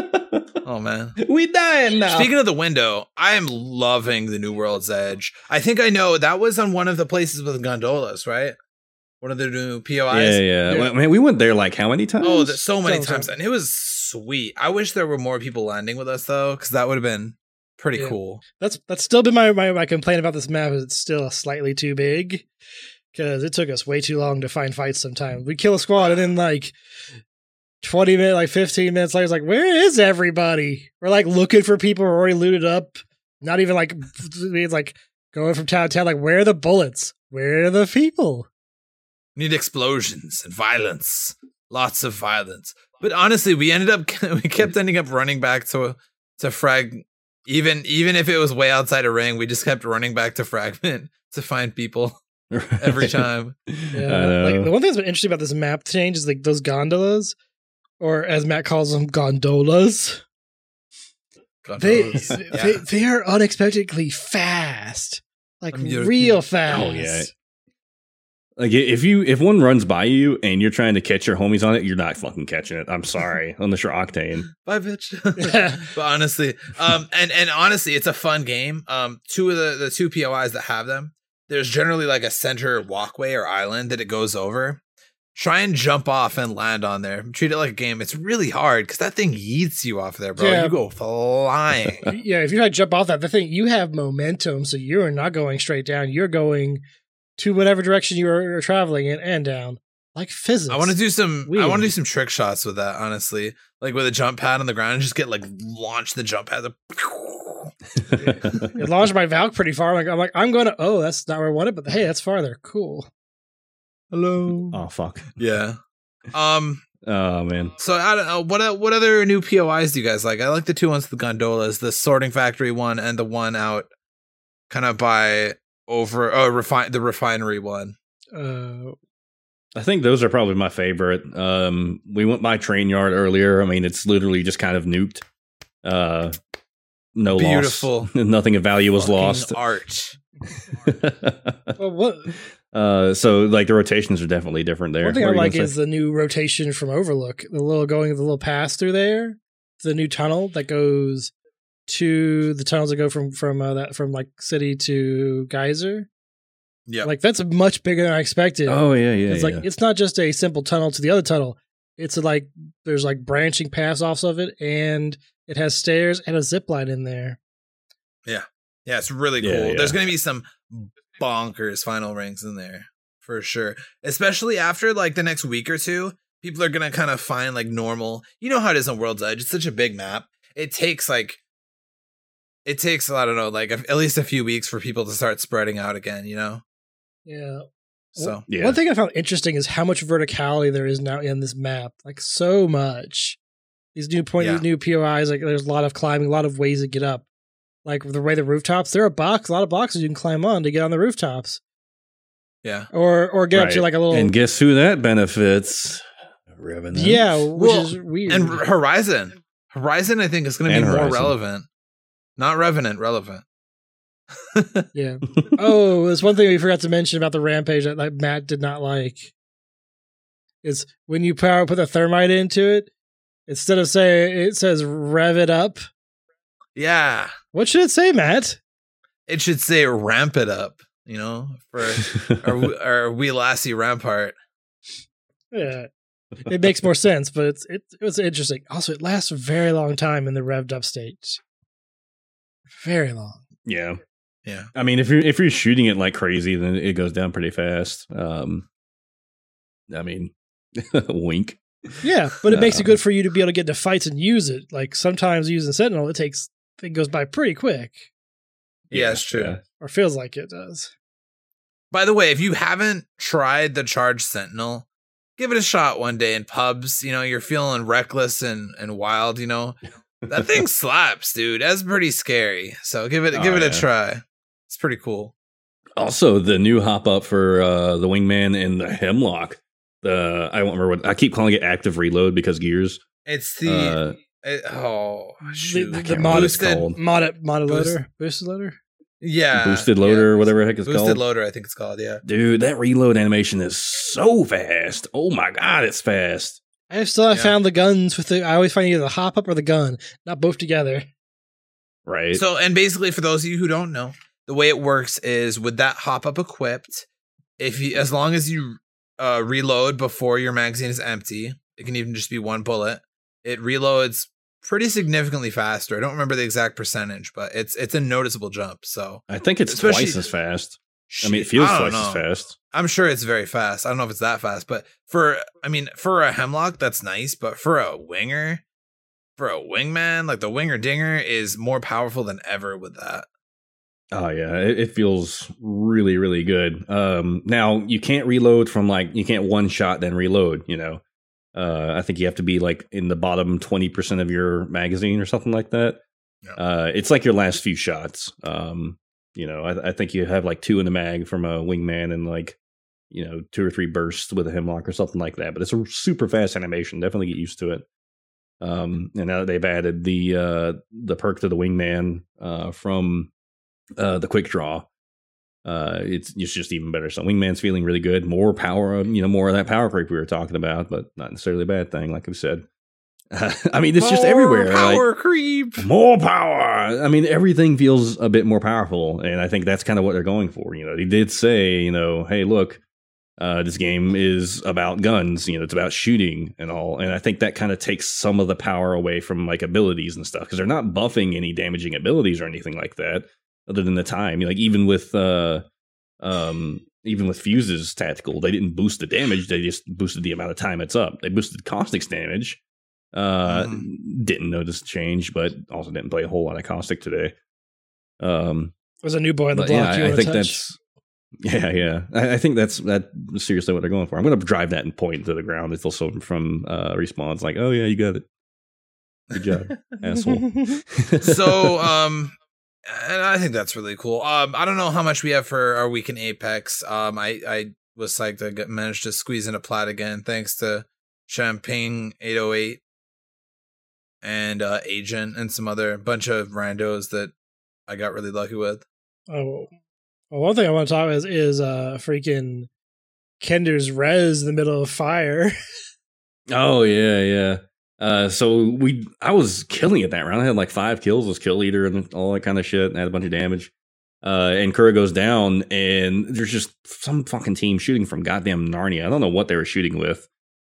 [SPEAKER 3] Oh man.
[SPEAKER 1] we dying now.
[SPEAKER 3] Speaking of the window, I am loving the New World's Edge. I think I know that was on one of the places with gondolas, right? One of the new POIs.
[SPEAKER 1] yeah, yeah,
[SPEAKER 2] Yeah.
[SPEAKER 1] Well, man, we went there like how many times?
[SPEAKER 3] Oh, so many
[SPEAKER 2] So- so-
[SPEAKER 3] times, and it was sweet. I wish there were more people landing with us though, because that would have been pretty
[SPEAKER 2] Yeah.
[SPEAKER 3] cool.
[SPEAKER 2] That's that's still been my, my my complaint about this map is it's still slightly too big because it took us way too long to find fights. Sometimes we kill a squad and then like twenty minutes, like fifteen minutes later, it's like where is everybody? We're like looking for people who are already looted up. Not even like it's like going from town to town. Like where are the bullets? Where are the people?
[SPEAKER 3] Need explosions and violence, lots of violence. But honestly, we ended up we kept ending up running back to to frag. Even even if it was way outside a ring, we just kept running back to fragment to find people every time.
[SPEAKER 2] Yeah, like the one thing that's been interesting about this map change is like those gondolas, or as Matt calls them, gondolas.
[SPEAKER 3] God
[SPEAKER 2] they,
[SPEAKER 3] knows.
[SPEAKER 2] they they are unexpectedly fast, like
[SPEAKER 3] I'm European.
[SPEAKER 2] real fast.
[SPEAKER 1] Oh, yeah. Like if you if one runs by you and you're trying to catch your homies on it, you're not fucking catching it. I'm sorry, unless you're Octane.
[SPEAKER 3] Bye, bitch. But honestly, um, and and honestly, it's a fun game. Um, two of the the two POIs that have them, there's generally like a center walkway or island that it goes over. Try and jump off and land on there. Treat it like a game. It's really hard because that thing yeets you off there, bro.
[SPEAKER 2] Yeah.
[SPEAKER 3] You go flying.
[SPEAKER 2] yeah, if you try to jump off that, the thing you have momentum, so you're not going straight down. You're going to whatever direction you are traveling in and down, like physics.
[SPEAKER 3] I want to do some. I want to do some trick shots with that. Honestly, like with a jump pad on the ground and just get like launch the jump pad.
[SPEAKER 2] It launched my Valk pretty far. Like I'm like I'm going to. Oh, that's not where I wanted, but hey, that's farther. Cool. Hello.
[SPEAKER 1] oh fuck.
[SPEAKER 3] Yeah. Um.
[SPEAKER 1] Oh man.
[SPEAKER 3] So I don't know what what other new POIs do you guys like? I like the two ones with the gondolas, the sorting factory one, and the one out kind of by over oh refine the refinery one.
[SPEAKER 2] Uh,
[SPEAKER 1] I think those are probably my favorite. Um, we went by train yard earlier. I mean, it's literally just kind of nuked. Uh, no
[SPEAKER 3] Beautiful.
[SPEAKER 1] loss. Nothing of value was
[SPEAKER 3] Fucking
[SPEAKER 1] lost.
[SPEAKER 3] Art.
[SPEAKER 2] well, what
[SPEAKER 1] uh, so like the rotations are definitely different there.
[SPEAKER 2] one thing
[SPEAKER 1] What
[SPEAKER 2] I
[SPEAKER 1] were you
[SPEAKER 2] like is
[SPEAKER 1] say?
[SPEAKER 2] the new rotation from Overlook. The little going the little pass through there. The new tunnel that goes to the tunnels that go from from uh, that from like city to Geyser.
[SPEAKER 3] Yeah.
[SPEAKER 2] Like that's much bigger than I expected.
[SPEAKER 1] oh yeah, yeah.
[SPEAKER 2] it's
[SPEAKER 1] yeah.
[SPEAKER 2] like it's not just a simple tunnel to the other tunnel. It's like there's like branching paths offs of it, and it has stairs and a zip line in there.
[SPEAKER 3] Yeah, yeah, it's really cool.
[SPEAKER 1] Yeah, yeah.
[SPEAKER 3] There's gonna be some bonkers final rings in there for sure. Especially after like the next week or two, people are gonna kind of find like normal. You know how it is on World's Edge. It's such a big map. It takes like it takes I don't know like a, at least a few weeks for people to start spreading out again. You know.
[SPEAKER 2] Yeah.
[SPEAKER 3] So
[SPEAKER 1] yeah.
[SPEAKER 2] One thing I found interesting is how much verticality there is now in this map. Like so much. These new point,
[SPEAKER 3] Yeah.
[SPEAKER 2] these new POIs, like there's a lot of climbing, a lot of ways to get up. Like the way the rooftops, there are a box, a lot of boxes you can climb on to get on the rooftops,
[SPEAKER 3] yeah.
[SPEAKER 2] or or get up to like a little.
[SPEAKER 1] and guess who that benefits? Revenant.
[SPEAKER 2] yeah, which
[SPEAKER 3] Well,
[SPEAKER 2] is weird.
[SPEAKER 3] And Horizon, Horizon, I think is going to be
[SPEAKER 1] And
[SPEAKER 3] more relevant. Not Revenant, relevant.
[SPEAKER 2] yeah. oh, there's one thing we forgot to mention about the rampage that like Matt did not like. Is when you power put the thermite into it, instead of say it says rev it up.
[SPEAKER 3] Yeah,
[SPEAKER 2] What should it say, Matt?
[SPEAKER 3] it should say ramp it up. You know, for our our wee lassie rampart.
[SPEAKER 2] Yeah. It makes more sense, but it's it, it was interesting. Also, it lasts a very long time in the revved up state. Very long.
[SPEAKER 1] yeah.
[SPEAKER 3] Yeah.
[SPEAKER 1] I mean, if you're if you're shooting it like crazy, then it goes down pretty fast. Um, I mean, wink.
[SPEAKER 2] Yeah, but it makes it
[SPEAKER 1] Um,
[SPEAKER 2] good for you to be able to get into fights and use it. Like sometimes using Sentinel, it takes it goes by pretty quick,
[SPEAKER 3] Yeah, it's true.
[SPEAKER 1] Yeah.
[SPEAKER 2] or feels like it does.
[SPEAKER 3] By the way, if you haven't tried the Charge Sentinel, give it a shot one day in pubs. You know, you're feeling reckless and, and wild, you know. That thing slaps, dude. That's pretty scary. So give it
[SPEAKER 1] Oh,
[SPEAKER 3] give it a try. It's pretty cool.
[SPEAKER 1] Also, the new hop up for uh, the wingman and the hemlock. The I don't remember what I keep calling it active reload because gears.
[SPEAKER 3] It's the
[SPEAKER 1] Uh,
[SPEAKER 3] it- oh
[SPEAKER 2] The,
[SPEAKER 3] shoot.
[SPEAKER 2] the,
[SPEAKER 1] I
[SPEAKER 2] the
[SPEAKER 1] can't remember what it's
[SPEAKER 3] boosted-
[SPEAKER 1] called.
[SPEAKER 2] mod mod
[SPEAKER 3] Boost-
[SPEAKER 2] loader, boosted loader.
[SPEAKER 3] yeah.
[SPEAKER 1] boosted loader, or whatever the heck it's
[SPEAKER 3] Boosted
[SPEAKER 1] called.
[SPEAKER 3] Boosted loader, I think it's called, yeah.
[SPEAKER 1] Dude, that reload animation is so fast. Oh my god, it's fast.
[SPEAKER 2] I still have
[SPEAKER 3] Yeah.
[SPEAKER 2] found the guns with the. I always find either the hop up or the gun, not both together.
[SPEAKER 1] Right.
[SPEAKER 3] So, and basically, for those of you who don't know, the way it works is with that hop up equipped, if you, as long as you uh, reload before your magazine is empty, it can even just be one bullet. It reloads pretty significantly faster. I don't remember the exact percentage, but it's it's a noticeable jump. So,
[SPEAKER 1] I think it's twice as fast. I mean, it feels twice as fast.
[SPEAKER 3] I'm sure it's very fast. I don't know if it's that fast, but for I mean, for a hemlock, that's nice. But for a winger, for a wingman, like the winger dinger is more powerful than ever with that.
[SPEAKER 1] Oh yeah, it, it feels really really good. Um, now you can't reload from like you can't one shot then reload. You know, uh, I think you have to be like in the bottom twenty percent of your magazine or something like that.
[SPEAKER 3] Yeah.
[SPEAKER 1] Uh, it's like your last few shots. Um, you know, I, I think you have like two in the mag from a wingman and like you know two or three bursts with a hemlock or something like that. But it's a super fast animation. Definitely get used to it. Um, and now that they've added the uh, the perk to the wingman uh, from uh, the quick draw, uh, it's it's just even better. So wingman's feeling really good. More power, you know, more of that power creep we were talking about, but not necessarily a bad thing, like we said. I mean, it's just
[SPEAKER 3] More
[SPEAKER 1] everywhere. like-
[SPEAKER 3] Power creep.
[SPEAKER 1] more power. I mean, everything feels a bit more powerful, and I think that's kind of what they're going for. You know, they did say, you know, hey, look, uh, this game is about guns. You know, it's about shooting and all, and I think that kind of takes some of the power away from like abilities and stuff because they're not buffing any damaging abilities or anything like that, other than the time. Like even with, uh, um, even with fuses tactical, they didn't boost the damage; they just boosted the amount of time it's up. They boosted caustic's damage. Uh, didn't notice the change, but also didn't play a whole lot of caustic today. Um,
[SPEAKER 2] There's a new boy on the block.
[SPEAKER 1] yeah,
[SPEAKER 2] you
[SPEAKER 1] I, I think
[SPEAKER 2] touch?
[SPEAKER 1] that's yeah, yeah. I, I think that's that seriously what they're going for. I'm going to drive that and point to the ground until someone from uh, respawns like, "Oh yeah, you got it. Good job, asshole."
[SPEAKER 3] so um and i think that's really cool um i don't know how much we have for our week in apex um i i was psyched to get managed to squeeze in a plat again thanks to champagne 808 and uh agent and some other bunch of randos that i got really lucky with
[SPEAKER 2] Oh, well, one thing I want to talk about is, is uh freaking Kender's res in the middle of fire.
[SPEAKER 1] oh yeah, yeah. Uh, so we, I was killing it that round. I had like five kills, was kill leader and all that kind of shit. And had a bunch of damage. Uh, and Kura goes down, and there's just some fucking team shooting from goddamn Narnia. I don't know what they were shooting with,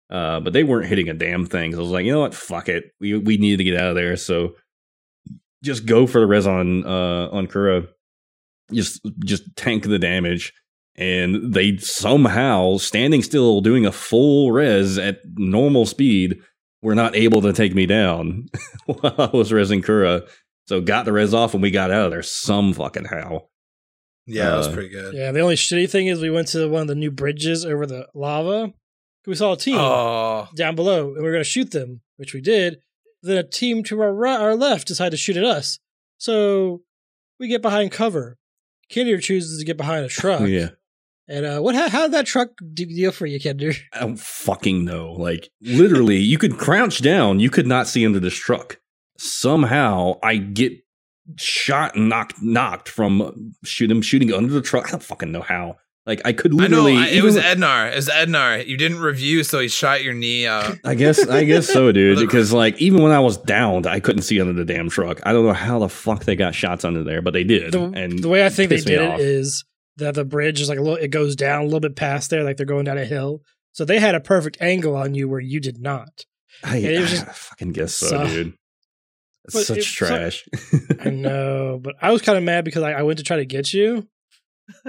[SPEAKER 1] uh, but they weren't hitting a damn thing. So I was like, you know what, fuck it. We we need to get out of there. So just go for the res on uh on Kura. Just just tank the damage. And they somehow standing still, doing a full res at normal speed, were not able to take me down while I was resing Kura. So got the res off and we got out of there some fucking how.
[SPEAKER 3] yeah that was
[SPEAKER 1] Uh,
[SPEAKER 3] pretty good
[SPEAKER 2] yeah, the only shitty thing is we went to one of the new bridges over the lava. We saw a team
[SPEAKER 3] oh
[SPEAKER 2] down below, and we were going to shoot them, which we did. Then a team to our right, our left decided to shoot at us. So we get behind cover. Kinder chooses to get behind a truck.
[SPEAKER 1] Yeah.
[SPEAKER 2] And uh, what? How, how did that truck de- deal for you, Kinder?
[SPEAKER 1] I don't fucking know. Like literally, you could crouch down, you could not see under this truck. Somehow I get shot and knocked knocked from shoot him shooting under the truck. I don't fucking know how. Like I could
[SPEAKER 3] I know
[SPEAKER 1] literally
[SPEAKER 3] I- it was
[SPEAKER 1] with-
[SPEAKER 3] Ednar. It was Ednar. You didn't review, so he shot your knee out.
[SPEAKER 1] I guess I guess so, dude. Because like even when I was downed, I couldn't see under the damn truck. I don't know how the fuck they got shots under there, but they did.
[SPEAKER 2] The,
[SPEAKER 1] and
[SPEAKER 2] the way I think they did it
[SPEAKER 1] off.
[SPEAKER 2] is that the bridge is like a little. It goes down a little bit past there, like they're going down a hill. So they had a perfect angle on you where you did not.
[SPEAKER 1] I,
[SPEAKER 2] it was just-
[SPEAKER 1] I fucking guess so,
[SPEAKER 2] So-
[SPEAKER 1] dude. It's such
[SPEAKER 2] it- so-
[SPEAKER 1] trash.
[SPEAKER 2] I know, but I was kind of mad because I, I went to try to get you,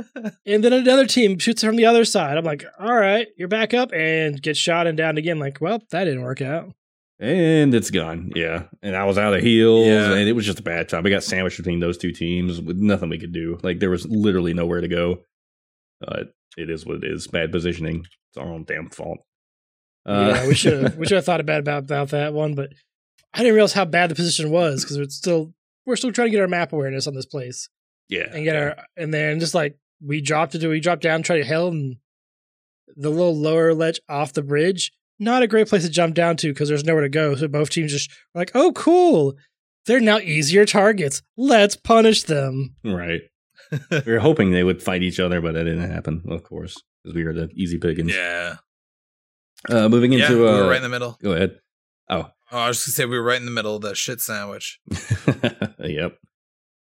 [SPEAKER 2] and then another team shoots from the other side. I'm like, all right, you're back up, and get shot and down again. Like, well, that didn't work out.
[SPEAKER 1] And it's gone. Yeah, and I was out of heals,
[SPEAKER 3] Yeah.
[SPEAKER 1] and it was just a bad time. We got sandwiched between those two teams with nothing we could do. Like there was literally nowhere to go. Uh, it is what it is. Bad positioning. It's our own damn fault. Uh,
[SPEAKER 2] yeah, we should have we should have thought about about about that one, but I didn't realize how bad the position was because it's still we're still trying to get our map awareness on this place.
[SPEAKER 1] yeah,
[SPEAKER 2] and get
[SPEAKER 1] yeah.
[SPEAKER 2] our and then just like we dropped it we dropped down tried to hell and the little lower ledge off the bridge not a great place to jump down to because there's nowhere to go so both teams just were like oh cool they're now easier targets let's punish them
[SPEAKER 1] right. we were hoping they would fight each other, but that didn't happen. Of course, because we were the easy pickings.
[SPEAKER 3] yeah.
[SPEAKER 1] Uh, moving
[SPEAKER 3] yeah,
[SPEAKER 1] into
[SPEAKER 3] we
[SPEAKER 1] uh,
[SPEAKER 3] were right in the middle.
[SPEAKER 1] go ahead. Oh,
[SPEAKER 3] Oh, I was just gonna say we were right in the middle of the shit sandwich.
[SPEAKER 1] yep.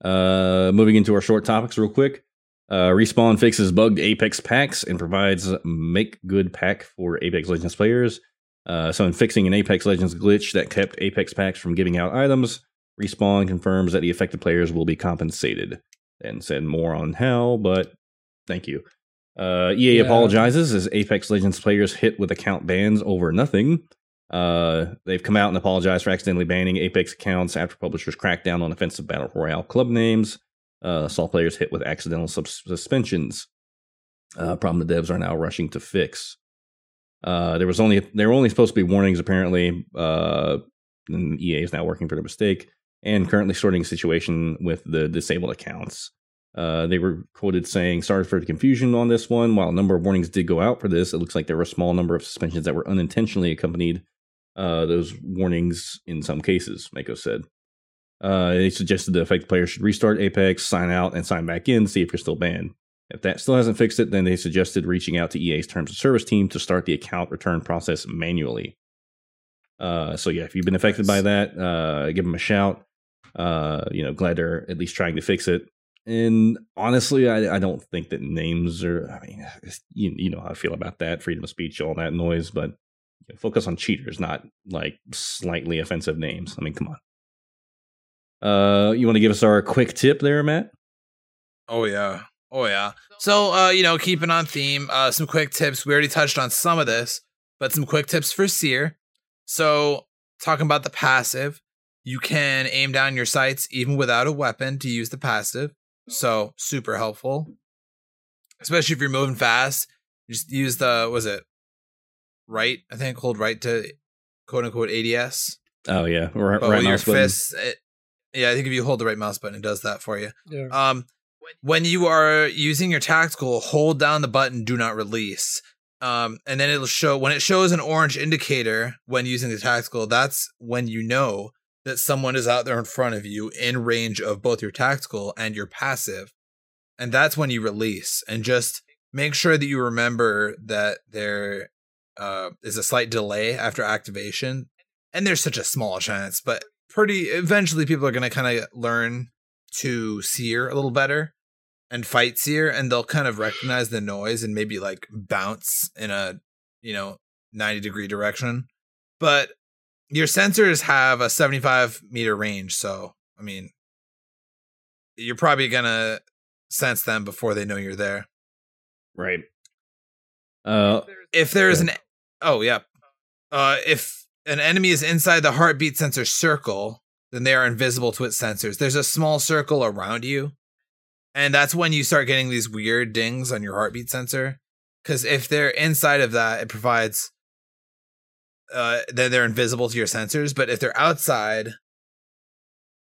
[SPEAKER 1] Uh, moving into our short topics real quick. Uh, Respawn fixes bugged Apex packs and provides make good pack for Apex Legends players. Uh, so, in fixing an Apex Legends glitch that kept Apex packs from giving out items, Respawn confirms that the affected players will be compensated. And said more on how, but thank you. Uh, EA
[SPEAKER 2] Yeah.
[SPEAKER 1] apologizes as Apex Legends players hit with account bans over nothing. Uh, they've come out and apologized for accidentally banning Apex accounts after publishers cracked down on offensive battle royale club names. Uh, saw players hit with accidental sus- suspensions. Uh, problem the devs are now rushing to fix. Uh, there was only there were only supposed to be warnings apparently. Uh, and EA is now working for the mistake and currently sorting situation with the disabled accounts. Uh, they were quoted saying, "Sorry for the confusion on this one. While a number of warnings did go out for this, it looks like there were a small number of suspensions that were unintentionally accompanied uh, those warnings in some cases." Mako said. Uh, they suggested the affected player should restart Apex, sign out, and sign back in, to see if you're still banned. If that still hasn't fixed it, then they suggested reaching out to EA's terms of service team to start the account return process manually. Uh, so yeah, if you've been affected by that, uh, give them a shout. Uh, you know, glad they're at least trying to fix it. And honestly, I, I don't think that names are. I mean, you you know how I feel about that freedom of speech, all that noise, but you know, focus on cheaters, not like slightly offensive names. I mean, come on. Uh, you want to give us our quick tip there, Matt?
[SPEAKER 3] Oh yeah. Oh yeah. So uh, you know, keeping on theme, uh some quick tips. We already touched on some of this, but some quick tips for Seer. So talking about the passive, you can aim down your sights even without a weapon to use the passive. So super helpful. Especially if you're moving fast. You just use the was it right? I think hold right to quote unquote ADS.
[SPEAKER 1] Oh yeah, right,
[SPEAKER 3] But
[SPEAKER 1] right
[SPEAKER 3] with your
[SPEAKER 1] button.
[SPEAKER 3] fists, it, yeah, I think if you hold the right mouse button, it does that for you.
[SPEAKER 2] Yeah.
[SPEAKER 3] Um, when you are using your tactical, hold down the button "Do not release." Um, and then it'll show when it shows an orange indicator when using the tactical. That's when you know that someone is out there in front of you in range of both your tactical and your passive, and that's when you release. And just make sure that you remember that there uh, is a slight delay after activation, and there's such a small chance, but pretty eventually people are going to kind of learn to Seer a little better and fight Seer and they'll kind of recognize the noise and maybe like bounce in a you know 90 degree direction but your sensors have a 75 meter range so i mean you're probably gonna sense them before they know you're there
[SPEAKER 1] right. Uh,
[SPEAKER 3] if there's
[SPEAKER 1] Yeah.
[SPEAKER 3] an oh yeah uh if an enemy is inside the heartbeat sensor circle then they are invisible to its sensors. There's a small circle around you. And that's when you start getting these weird dings on your heartbeat sensor. Because if they're inside of that it provides uh then they're invisible to your sensors. But if they're outside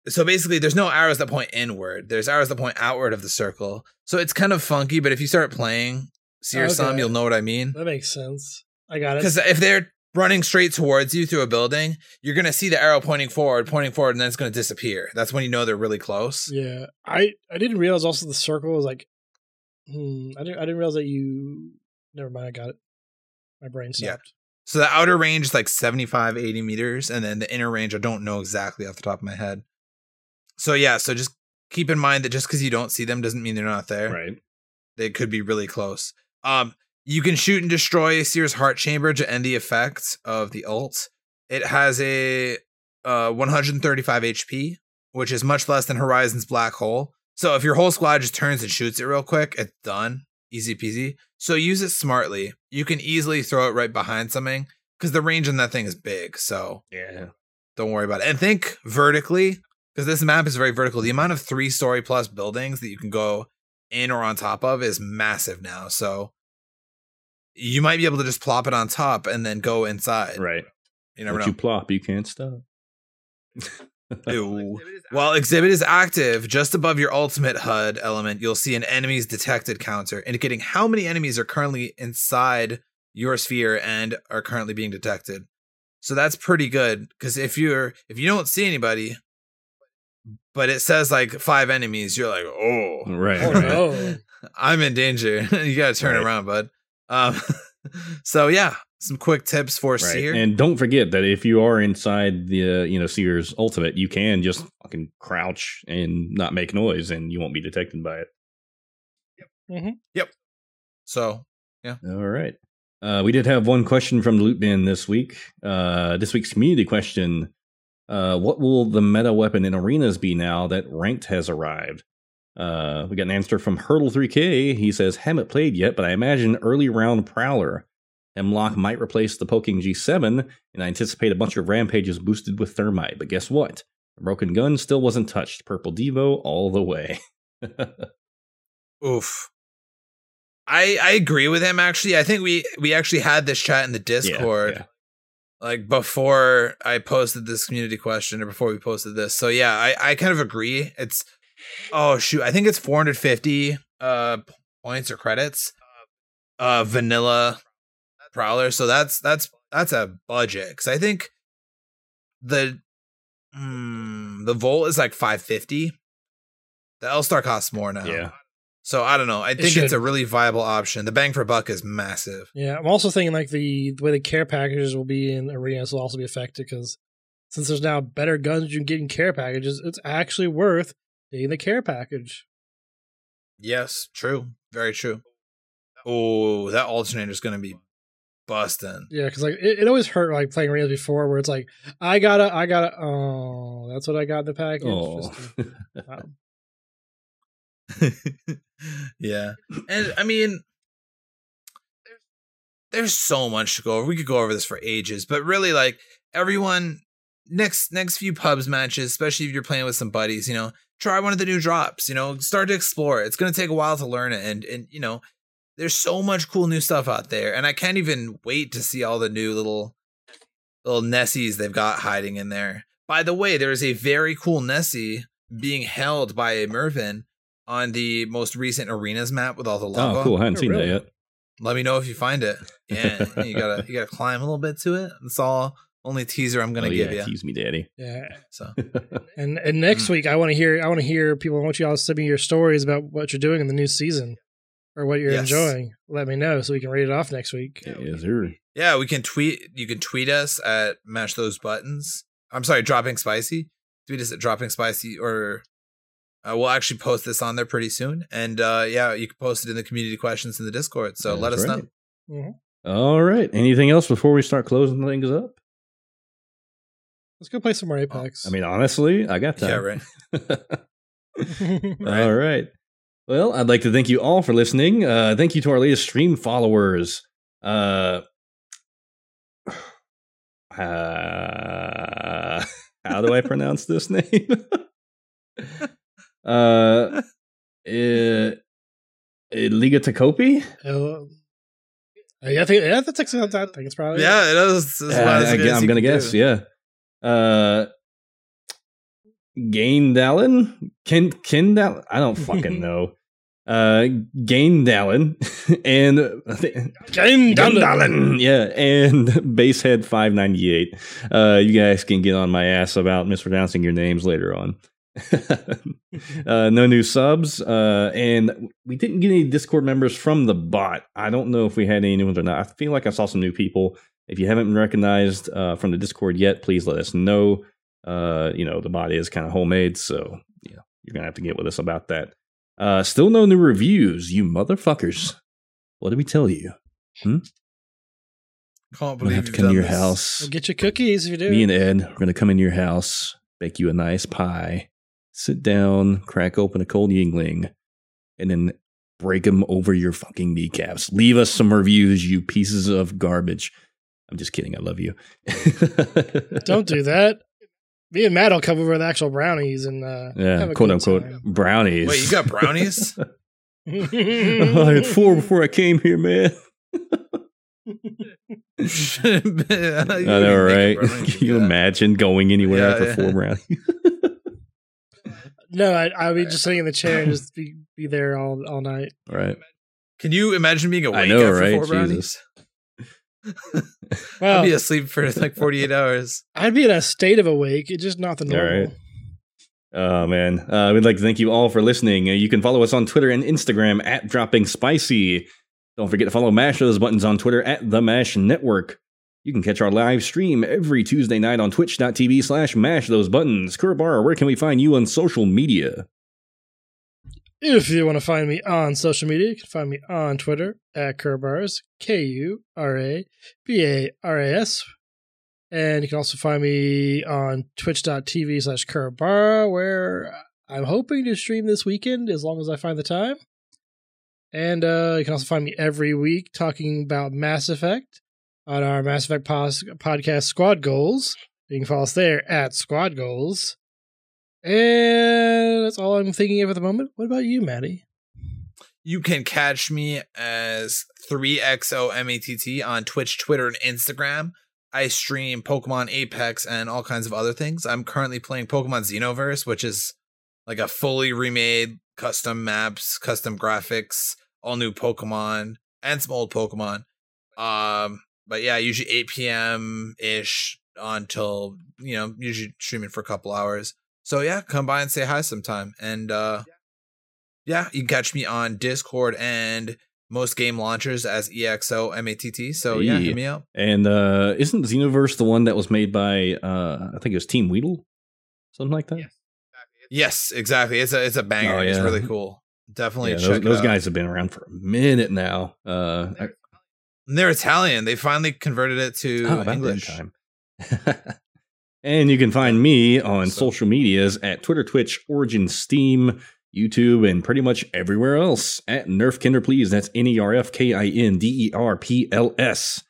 [SPEAKER 3] so basically there's no arrows that point inward. There's arrows that point outward of the circle. So it's kind of funky but if you start playing seer some
[SPEAKER 2] Okay.
[SPEAKER 3] you'll know what i mean.
[SPEAKER 2] That makes sense. I got it.
[SPEAKER 3] because if they're running straight towards you through a building, you're gonna see the arrow pointing forward, pointing forward, and then it's gonna disappear. That's when you know they're really close.
[SPEAKER 2] Yeah, I I didn't realize also the circle was like. Hmm, I didn't. I didn't realize that you. Never mind. I got it. My brain
[SPEAKER 3] Yeah. So the outer range is like 75, 80 meters, and then the inner range I don't know exactly off the top of my head. So yeah, so just keep in mind that just because you don't see them doesn't mean they're not there.
[SPEAKER 1] right.
[SPEAKER 3] They could be really close. Um, you can shoot and destroy Seer's heart chamber to end the effect of the ult. It has a uh 135 HP, which is much less than Horizon's black hole. So if your whole squad just turns and shoots it real quick, it's done. Easy peasy. So use it smartly. You can easily throw it right behind something because the range on that thing is big. So
[SPEAKER 1] Yeah.
[SPEAKER 3] don't worry about it. And think vertically, because this map is very vertical. The amount of three story plus buildings that you can go in or on top of is massive now. So you might be able to just plop it on top and then go inside.
[SPEAKER 1] Right.
[SPEAKER 3] You never
[SPEAKER 1] Once
[SPEAKER 3] know.
[SPEAKER 1] you plop, you can't stop.
[SPEAKER 3] Ew. While exhibit is active, just above your ultimate HUD element, you'll see an enemies detected counter indicating how many enemies are currently inside your sphere and are currently being detected. So that's pretty good because if you're if you don't see anybody, but it says like five enemies, you're like, oh,
[SPEAKER 1] Right.
[SPEAKER 2] Oh
[SPEAKER 1] right.
[SPEAKER 2] no!
[SPEAKER 3] I'm in danger. you gotta turn
[SPEAKER 1] Right.
[SPEAKER 3] around, bud. Um, so yeah, some quick tips for
[SPEAKER 1] Right.
[SPEAKER 3] Seer.
[SPEAKER 1] And don't forget that if you are inside the uh, you know Seer's Ultimate, you can just fucking crouch and not make noise, and you won't be detected by it. Yep. Mm-hmm. Yep.
[SPEAKER 3] So yeah.
[SPEAKER 1] All right. Uh, we did have one question from the Loot Bin this week. Uh, this week's community question: uh, What will the meta weapon in arenas be now that ranked has arrived? Uh, we got an answer from Hurdle 3K. He says, "Haven't played yet, but I imagine early round Prowler." Hemlock might replace the poking G7, and I anticipate a bunch of rampages boosted with thermite. But guess what? The broken gun still wasn't touched. Purple Devo all the way.
[SPEAKER 3] oof. I I agree with him actually. I think we we actually had this chat in the
[SPEAKER 1] Yeah,
[SPEAKER 3] Discord.
[SPEAKER 1] yeah.
[SPEAKER 3] like before I posted this community question or before we posted this. So yeah, I, I kind of agree. It's oh shoot, I think it's 450 uh points or credits. Uh vanilla prowler. So that's that's that's a budget cuz I think the mm, the volt is like 550. The L-Star costs more now.
[SPEAKER 1] Yeah.
[SPEAKER 3] So I don't know. I think it's a really viable option. The bang for buck is massive.
[SPEAKER 2] Yeah, I'm also thinking like the, the way the care packages will be in arenas will also be affected because since there's now better guns you can get in care packages, it's actually worth getting the care package.
[SPEAKER 3] Yes, true. Very true. Oh, that alternator is going to be busting.
[SPEAKER 2] Yeah, because like it, it always hurt like playing arenas before where it's like I gotta I gotta oh that's what I got in the package.
[SPEAKER 1] Oh.
[SPEAKER 2] Just wow.
[SPEAKER 3] yeah. And I mean, there's so much to go over. We could go over this for ages, but really, like everyone, next next few pubs matches, especially if you're playing with some buddies, you know, try one of the new drops. You know, start to explore. it. It's gonna take a while to learn it, and and you know, there's so much cool new stuff out there, and I can't even wait to see all the new little little Nessies they've got hiding in there. By the way, there is a very cool Nessie being held by a Mervin on the most recent arenas map with all the lava.
[SPEAKER 1] Oh, cool. I hadn't
[SPEAKER 2] Oh,
[SPEAKER 1] seen
[SPEAKER 2] really?
[SPEAKER 1] that yet.
[SPEAKER 3] Let me know if you find it. Yeah, you gotta you gotta climb a little bit to it. That's all. Only teaser I'm gonna
[SPEAKER 1] oh,
[SPEAKER 3] give
[SPEAKER 1] yeah,
[SPEAKER 3] you.
[SPEAKER 1] tease me, daddy.
[SPEAKER 2] Yeah,
[SPEAKER 3] So
[SPEAKER 2] and and next week I want to hear I want to hear people. I want you all to send me your stories about what you're doing in the new season or what you're
[SPEAKER 3] Yes.
[SPEAKER 2] enjoying. Let me know so we can read it off next week.
[SPEAKER 1] yes, sir.
[SPEAKER 3] yeah, we can tweet. You can tweet us at mash those buttons. I'm sorry, dropping spicy. Tweet us at dropping spicy, or uh, we'll actually post this on there pretty soon. And uh, yeah, you can post it in the community questions in the Discord. So let us
[SPEAKER 1] That's
[SPEAKER 3] know.
[SPEAKER 1] right. All right. Anything else before we start closing things up?
[SPEAKER 2] Let's go play some more Apex.
[SPEAKER 1] I mean, honestly, I got time.
[SPEAKER 3] Yeah, right. Right.
[SPEAKER 1] All right. Well, I'd like to thank you all for listening. Uh, thank you to our latest stream followers. Uh, uh, how do I pronounce this name? uh, uh, Liga Takopi?
[SPEAKER 2] Uh, yeah, I think yeah, that's excellent. I think it's probably
[SPEAKER 3] Yeah, it is. as
[SPEAKER 1] Uh,
[SPEAKER 3] about as
[SPEAKER 1] I, am gonna guess,
[SPEAKER 3] do.
[SPEAKER 1] yeah. Uh, Gain Dallin, Ken Ken Dallin. I don't fucking know. Uh, Gain Dallin and Gain. Dallin, yeah, and Basehead five ninety eight. Uh, you guys can get on my ass about mispronouncing your names later on. uh, no new subs, uh, and we didn't get any Discord members from the bot. I don't know if we had any new ones or not. I feel like I saw some new people. If you haven't been recognized uh, from the Discord yet, please let us know. Uh, you know, the bot is kind of homemade, so yeah, you're gonna have to get with us about that. Uh, still no new reviews, you motherfuckers. What did we tell you? Hmm?
[SPEAKER 3] Can't
[SPEAKER 1] I'm gonna have to come to your
[SPEAKER 3] this.
[SPEAKER 1] house.
[SPEAKER 2] Well, get your cookies if you do.
[SPEAKER 1] Me and Ed are gonna come in your house, bake you a nice pie, sit down, crack open a cold Yuengling, and then break them over your fucking kneecaps. Leave us some reviews, you pieces of garbage. I'm just kidding. I love you.
[SPEAKER 2] Don't do that. Me and Matt will come over with actual brownies and uh,
[SPEAKER 1] Yeah,
[SPEAKER 2] have a
[SPEAKER 1] quote
[SPEAKER 2] good
[SPEAKER 1] unquote
[SPEAKER 2] time.
[SPEAKER 1] brownies.
[SPEAKER 3] Wait, you got brownies?
[SPEAKER 1] I had four before I came here, man.
[SPEAKER 3] I
[SPEAKER 1] I know, right? Can you imagine going anywhere
[SPEAKER 3] Yeah,
[SPEAKER 1] after
[SPEAKER 3] yeah.
[SPEAKER 1] four brownies?
[SPEAKER 2] no, I, I'll be just sitting in the chair and just be, be there all all night.
[SPEAKER 1] right.
[SPEAKER 3] Can you imagine being awake
[SPEAKER 1] I know,
[SPEAKER 3] after
[SPEAKER 1] right?
[SPEAKER 3] four brownies?
[SPEAKER 1] Jesus.
[SPEAKER 2] Well,
[SPEAKER 3] I'd be asleep for like 48 hours.
[SPEAKER 2] I'd be in a state of awake. It's just not the
[SPEAKER 1] All
[SPEAKER 2] normal.
[SPEAKER 1] right. Oh man, uh, we'd like to thank you all for listening. Uh, you can follow us on Twitter and Instagram at Dropping Spicy. Don't forget to follow Mash Those Buttons on Twitter at The Mash Network. You can catch our live stream every Tuesday night on twitch.tv slash mash those buttons. Kurbar, where can we find you on social media?
[SPEAKER 2] If you want to find me on social media, you can find me on Twitter at Kurbars, K U R A B A R A S. And you can also find me on twitch.tv slash Kurbar, where I'm hoping to stream this weekend as long as I find the time. And uh, you can also find me every week talking about Mass Effect on our Mass Effect pos- podcast Squad Goals. You can follow us there at Squad Goals. And that's all I'm thinking of at the moment. What about you, Maddie?
[SPEAKER 3] You can catch me as 3XOMATT on Twitch, Twitter, and Instagram. I stream Pokemon Apex and all kinds of other things. I'm currently playing Pokemon Xenoverse, which is like a fully remade custom maps, custom graphics, all new Pokemon, and some old Pokemon. Um, but yeah, usually 8 p.m. ish until you know, usually streaming for a couple hours. So yeah, come by and say hi sometime. And uh yeah, you can catch me on Discord and most game launchers as EXO MATT. So yeah,
[SPEAKER 1] Hey.
[SPEAKER 3] hit me up.
[SPEAKER 1] And uh, isn't Xenoverse the one that was made by, uh, I think it was Team Weedle? Something like that?
[SPEAKER 3] Yes. Yes, exactly. It's a it's a banger.
[SPEAKER 1] Oh,
[SPEAKER 3] It's really cool. Definitely
[SPEAKER 1] Yeah,
[SPEAKER 3] check
[SPEAKER 1] those,
[SPEAKER 3] it
[SPEAKER 1] those
[SPEAKER 3] out.
[SPEAKER 1] guys have been around for a minute now. Uh, I-
[SPEAKER 3] they're Italian. They finally converted it to
[SPEAKER 1] Oh, about that
[SPEAKER 3] English.
[SPEAKER 1] time. and you can find me on
[SPEAKER 3] So-
[SPEAKER 1] social medias at Twitter, Twitch, Origin, Steam, YouTube, and pretty much everywhere else at Nerf Kinder Please. That's N E R F K I N D E R P L S.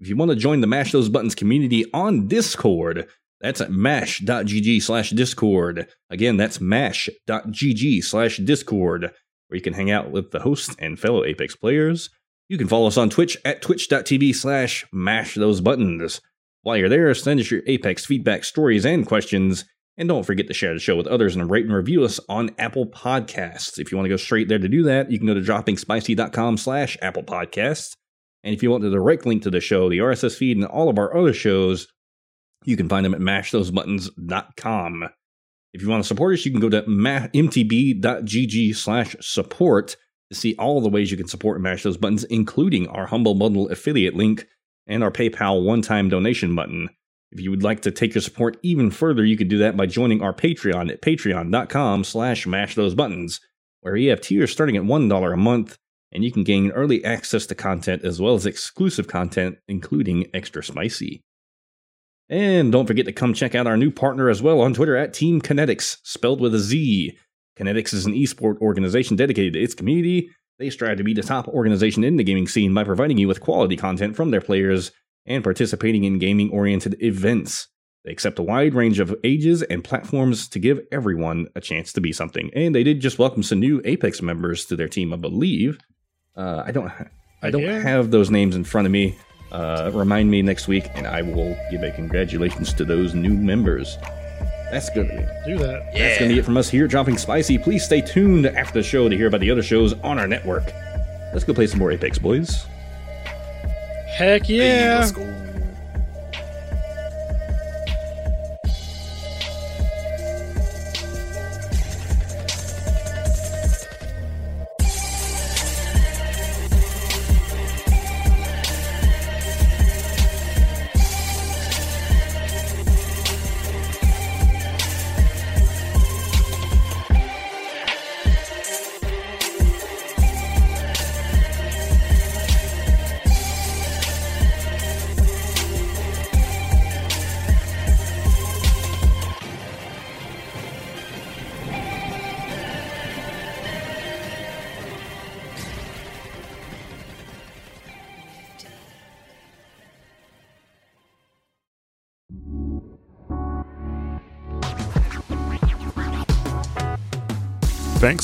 [SPEAKER 1] If you want to join the Mash Those Buttons community on Discord, that's at mash.gg slash Discord. Again, that's mash.gg slash Discord, where you can hang out with the host and fellow Apex players. You can follow us on Twitch at twitch.tv slash mash those buttons. While you're there, send us your Apex feedback, stories, and questions. And don't forget to share the show with others and rate and review us on Apple Podcasts. If you want to go straight there to do that, you can go to droppingspicy.com slash Apple Podcasts. And if you want the direct link to the show, the RSS feed, and all of our other shows, you can find them at mashthosebuttons.com. If you want to support us, you can go to mtb.gg slash support to see all the ways you can support mash those buttons, including our Humble Bundle affiliate link and our PayPal one time donation button. If you would like to take your support even further, you can do that by joining our Patreon at patreon.com slash mash those buttons, where we have tiers starting at $1 a month, and you can gain early access to content as well as exclusive content, including extra spicy. And don't forget to come check out our new partner as well on Twitter at Team Kinetics, spelled with a Z. Kinetics is an esport organization dedicated to its community. They strive to be the top organization in the gaming scene by providing you with quality content from their players and participating in gaming oriented events. They accept a wide range of ages and platforms to give everyone a chance to be something. And they did just welcome some new Apex members to their team, I believe. Uh, I don't, I don't
[SPEAKER 2] Yeah.
[SPEAKER 1] have those names in front of me. Uh, remind me next week, and I will give a congratulations to those new members. That's good.
[SPEAKER 2] Do that.
[SPEAKER 3] Yeah.
[SPEAKER 1] That's going to be it from us here, Dropping Spicy. Please stay tuned after the show to hear about the other shows on our network. Let's go play some more Apex, boys.
[SPEAKER 2] Heck
[SPEAKER 3] Hey,
[SPEAKER 2] yeah.
[SPEAKER 3] let's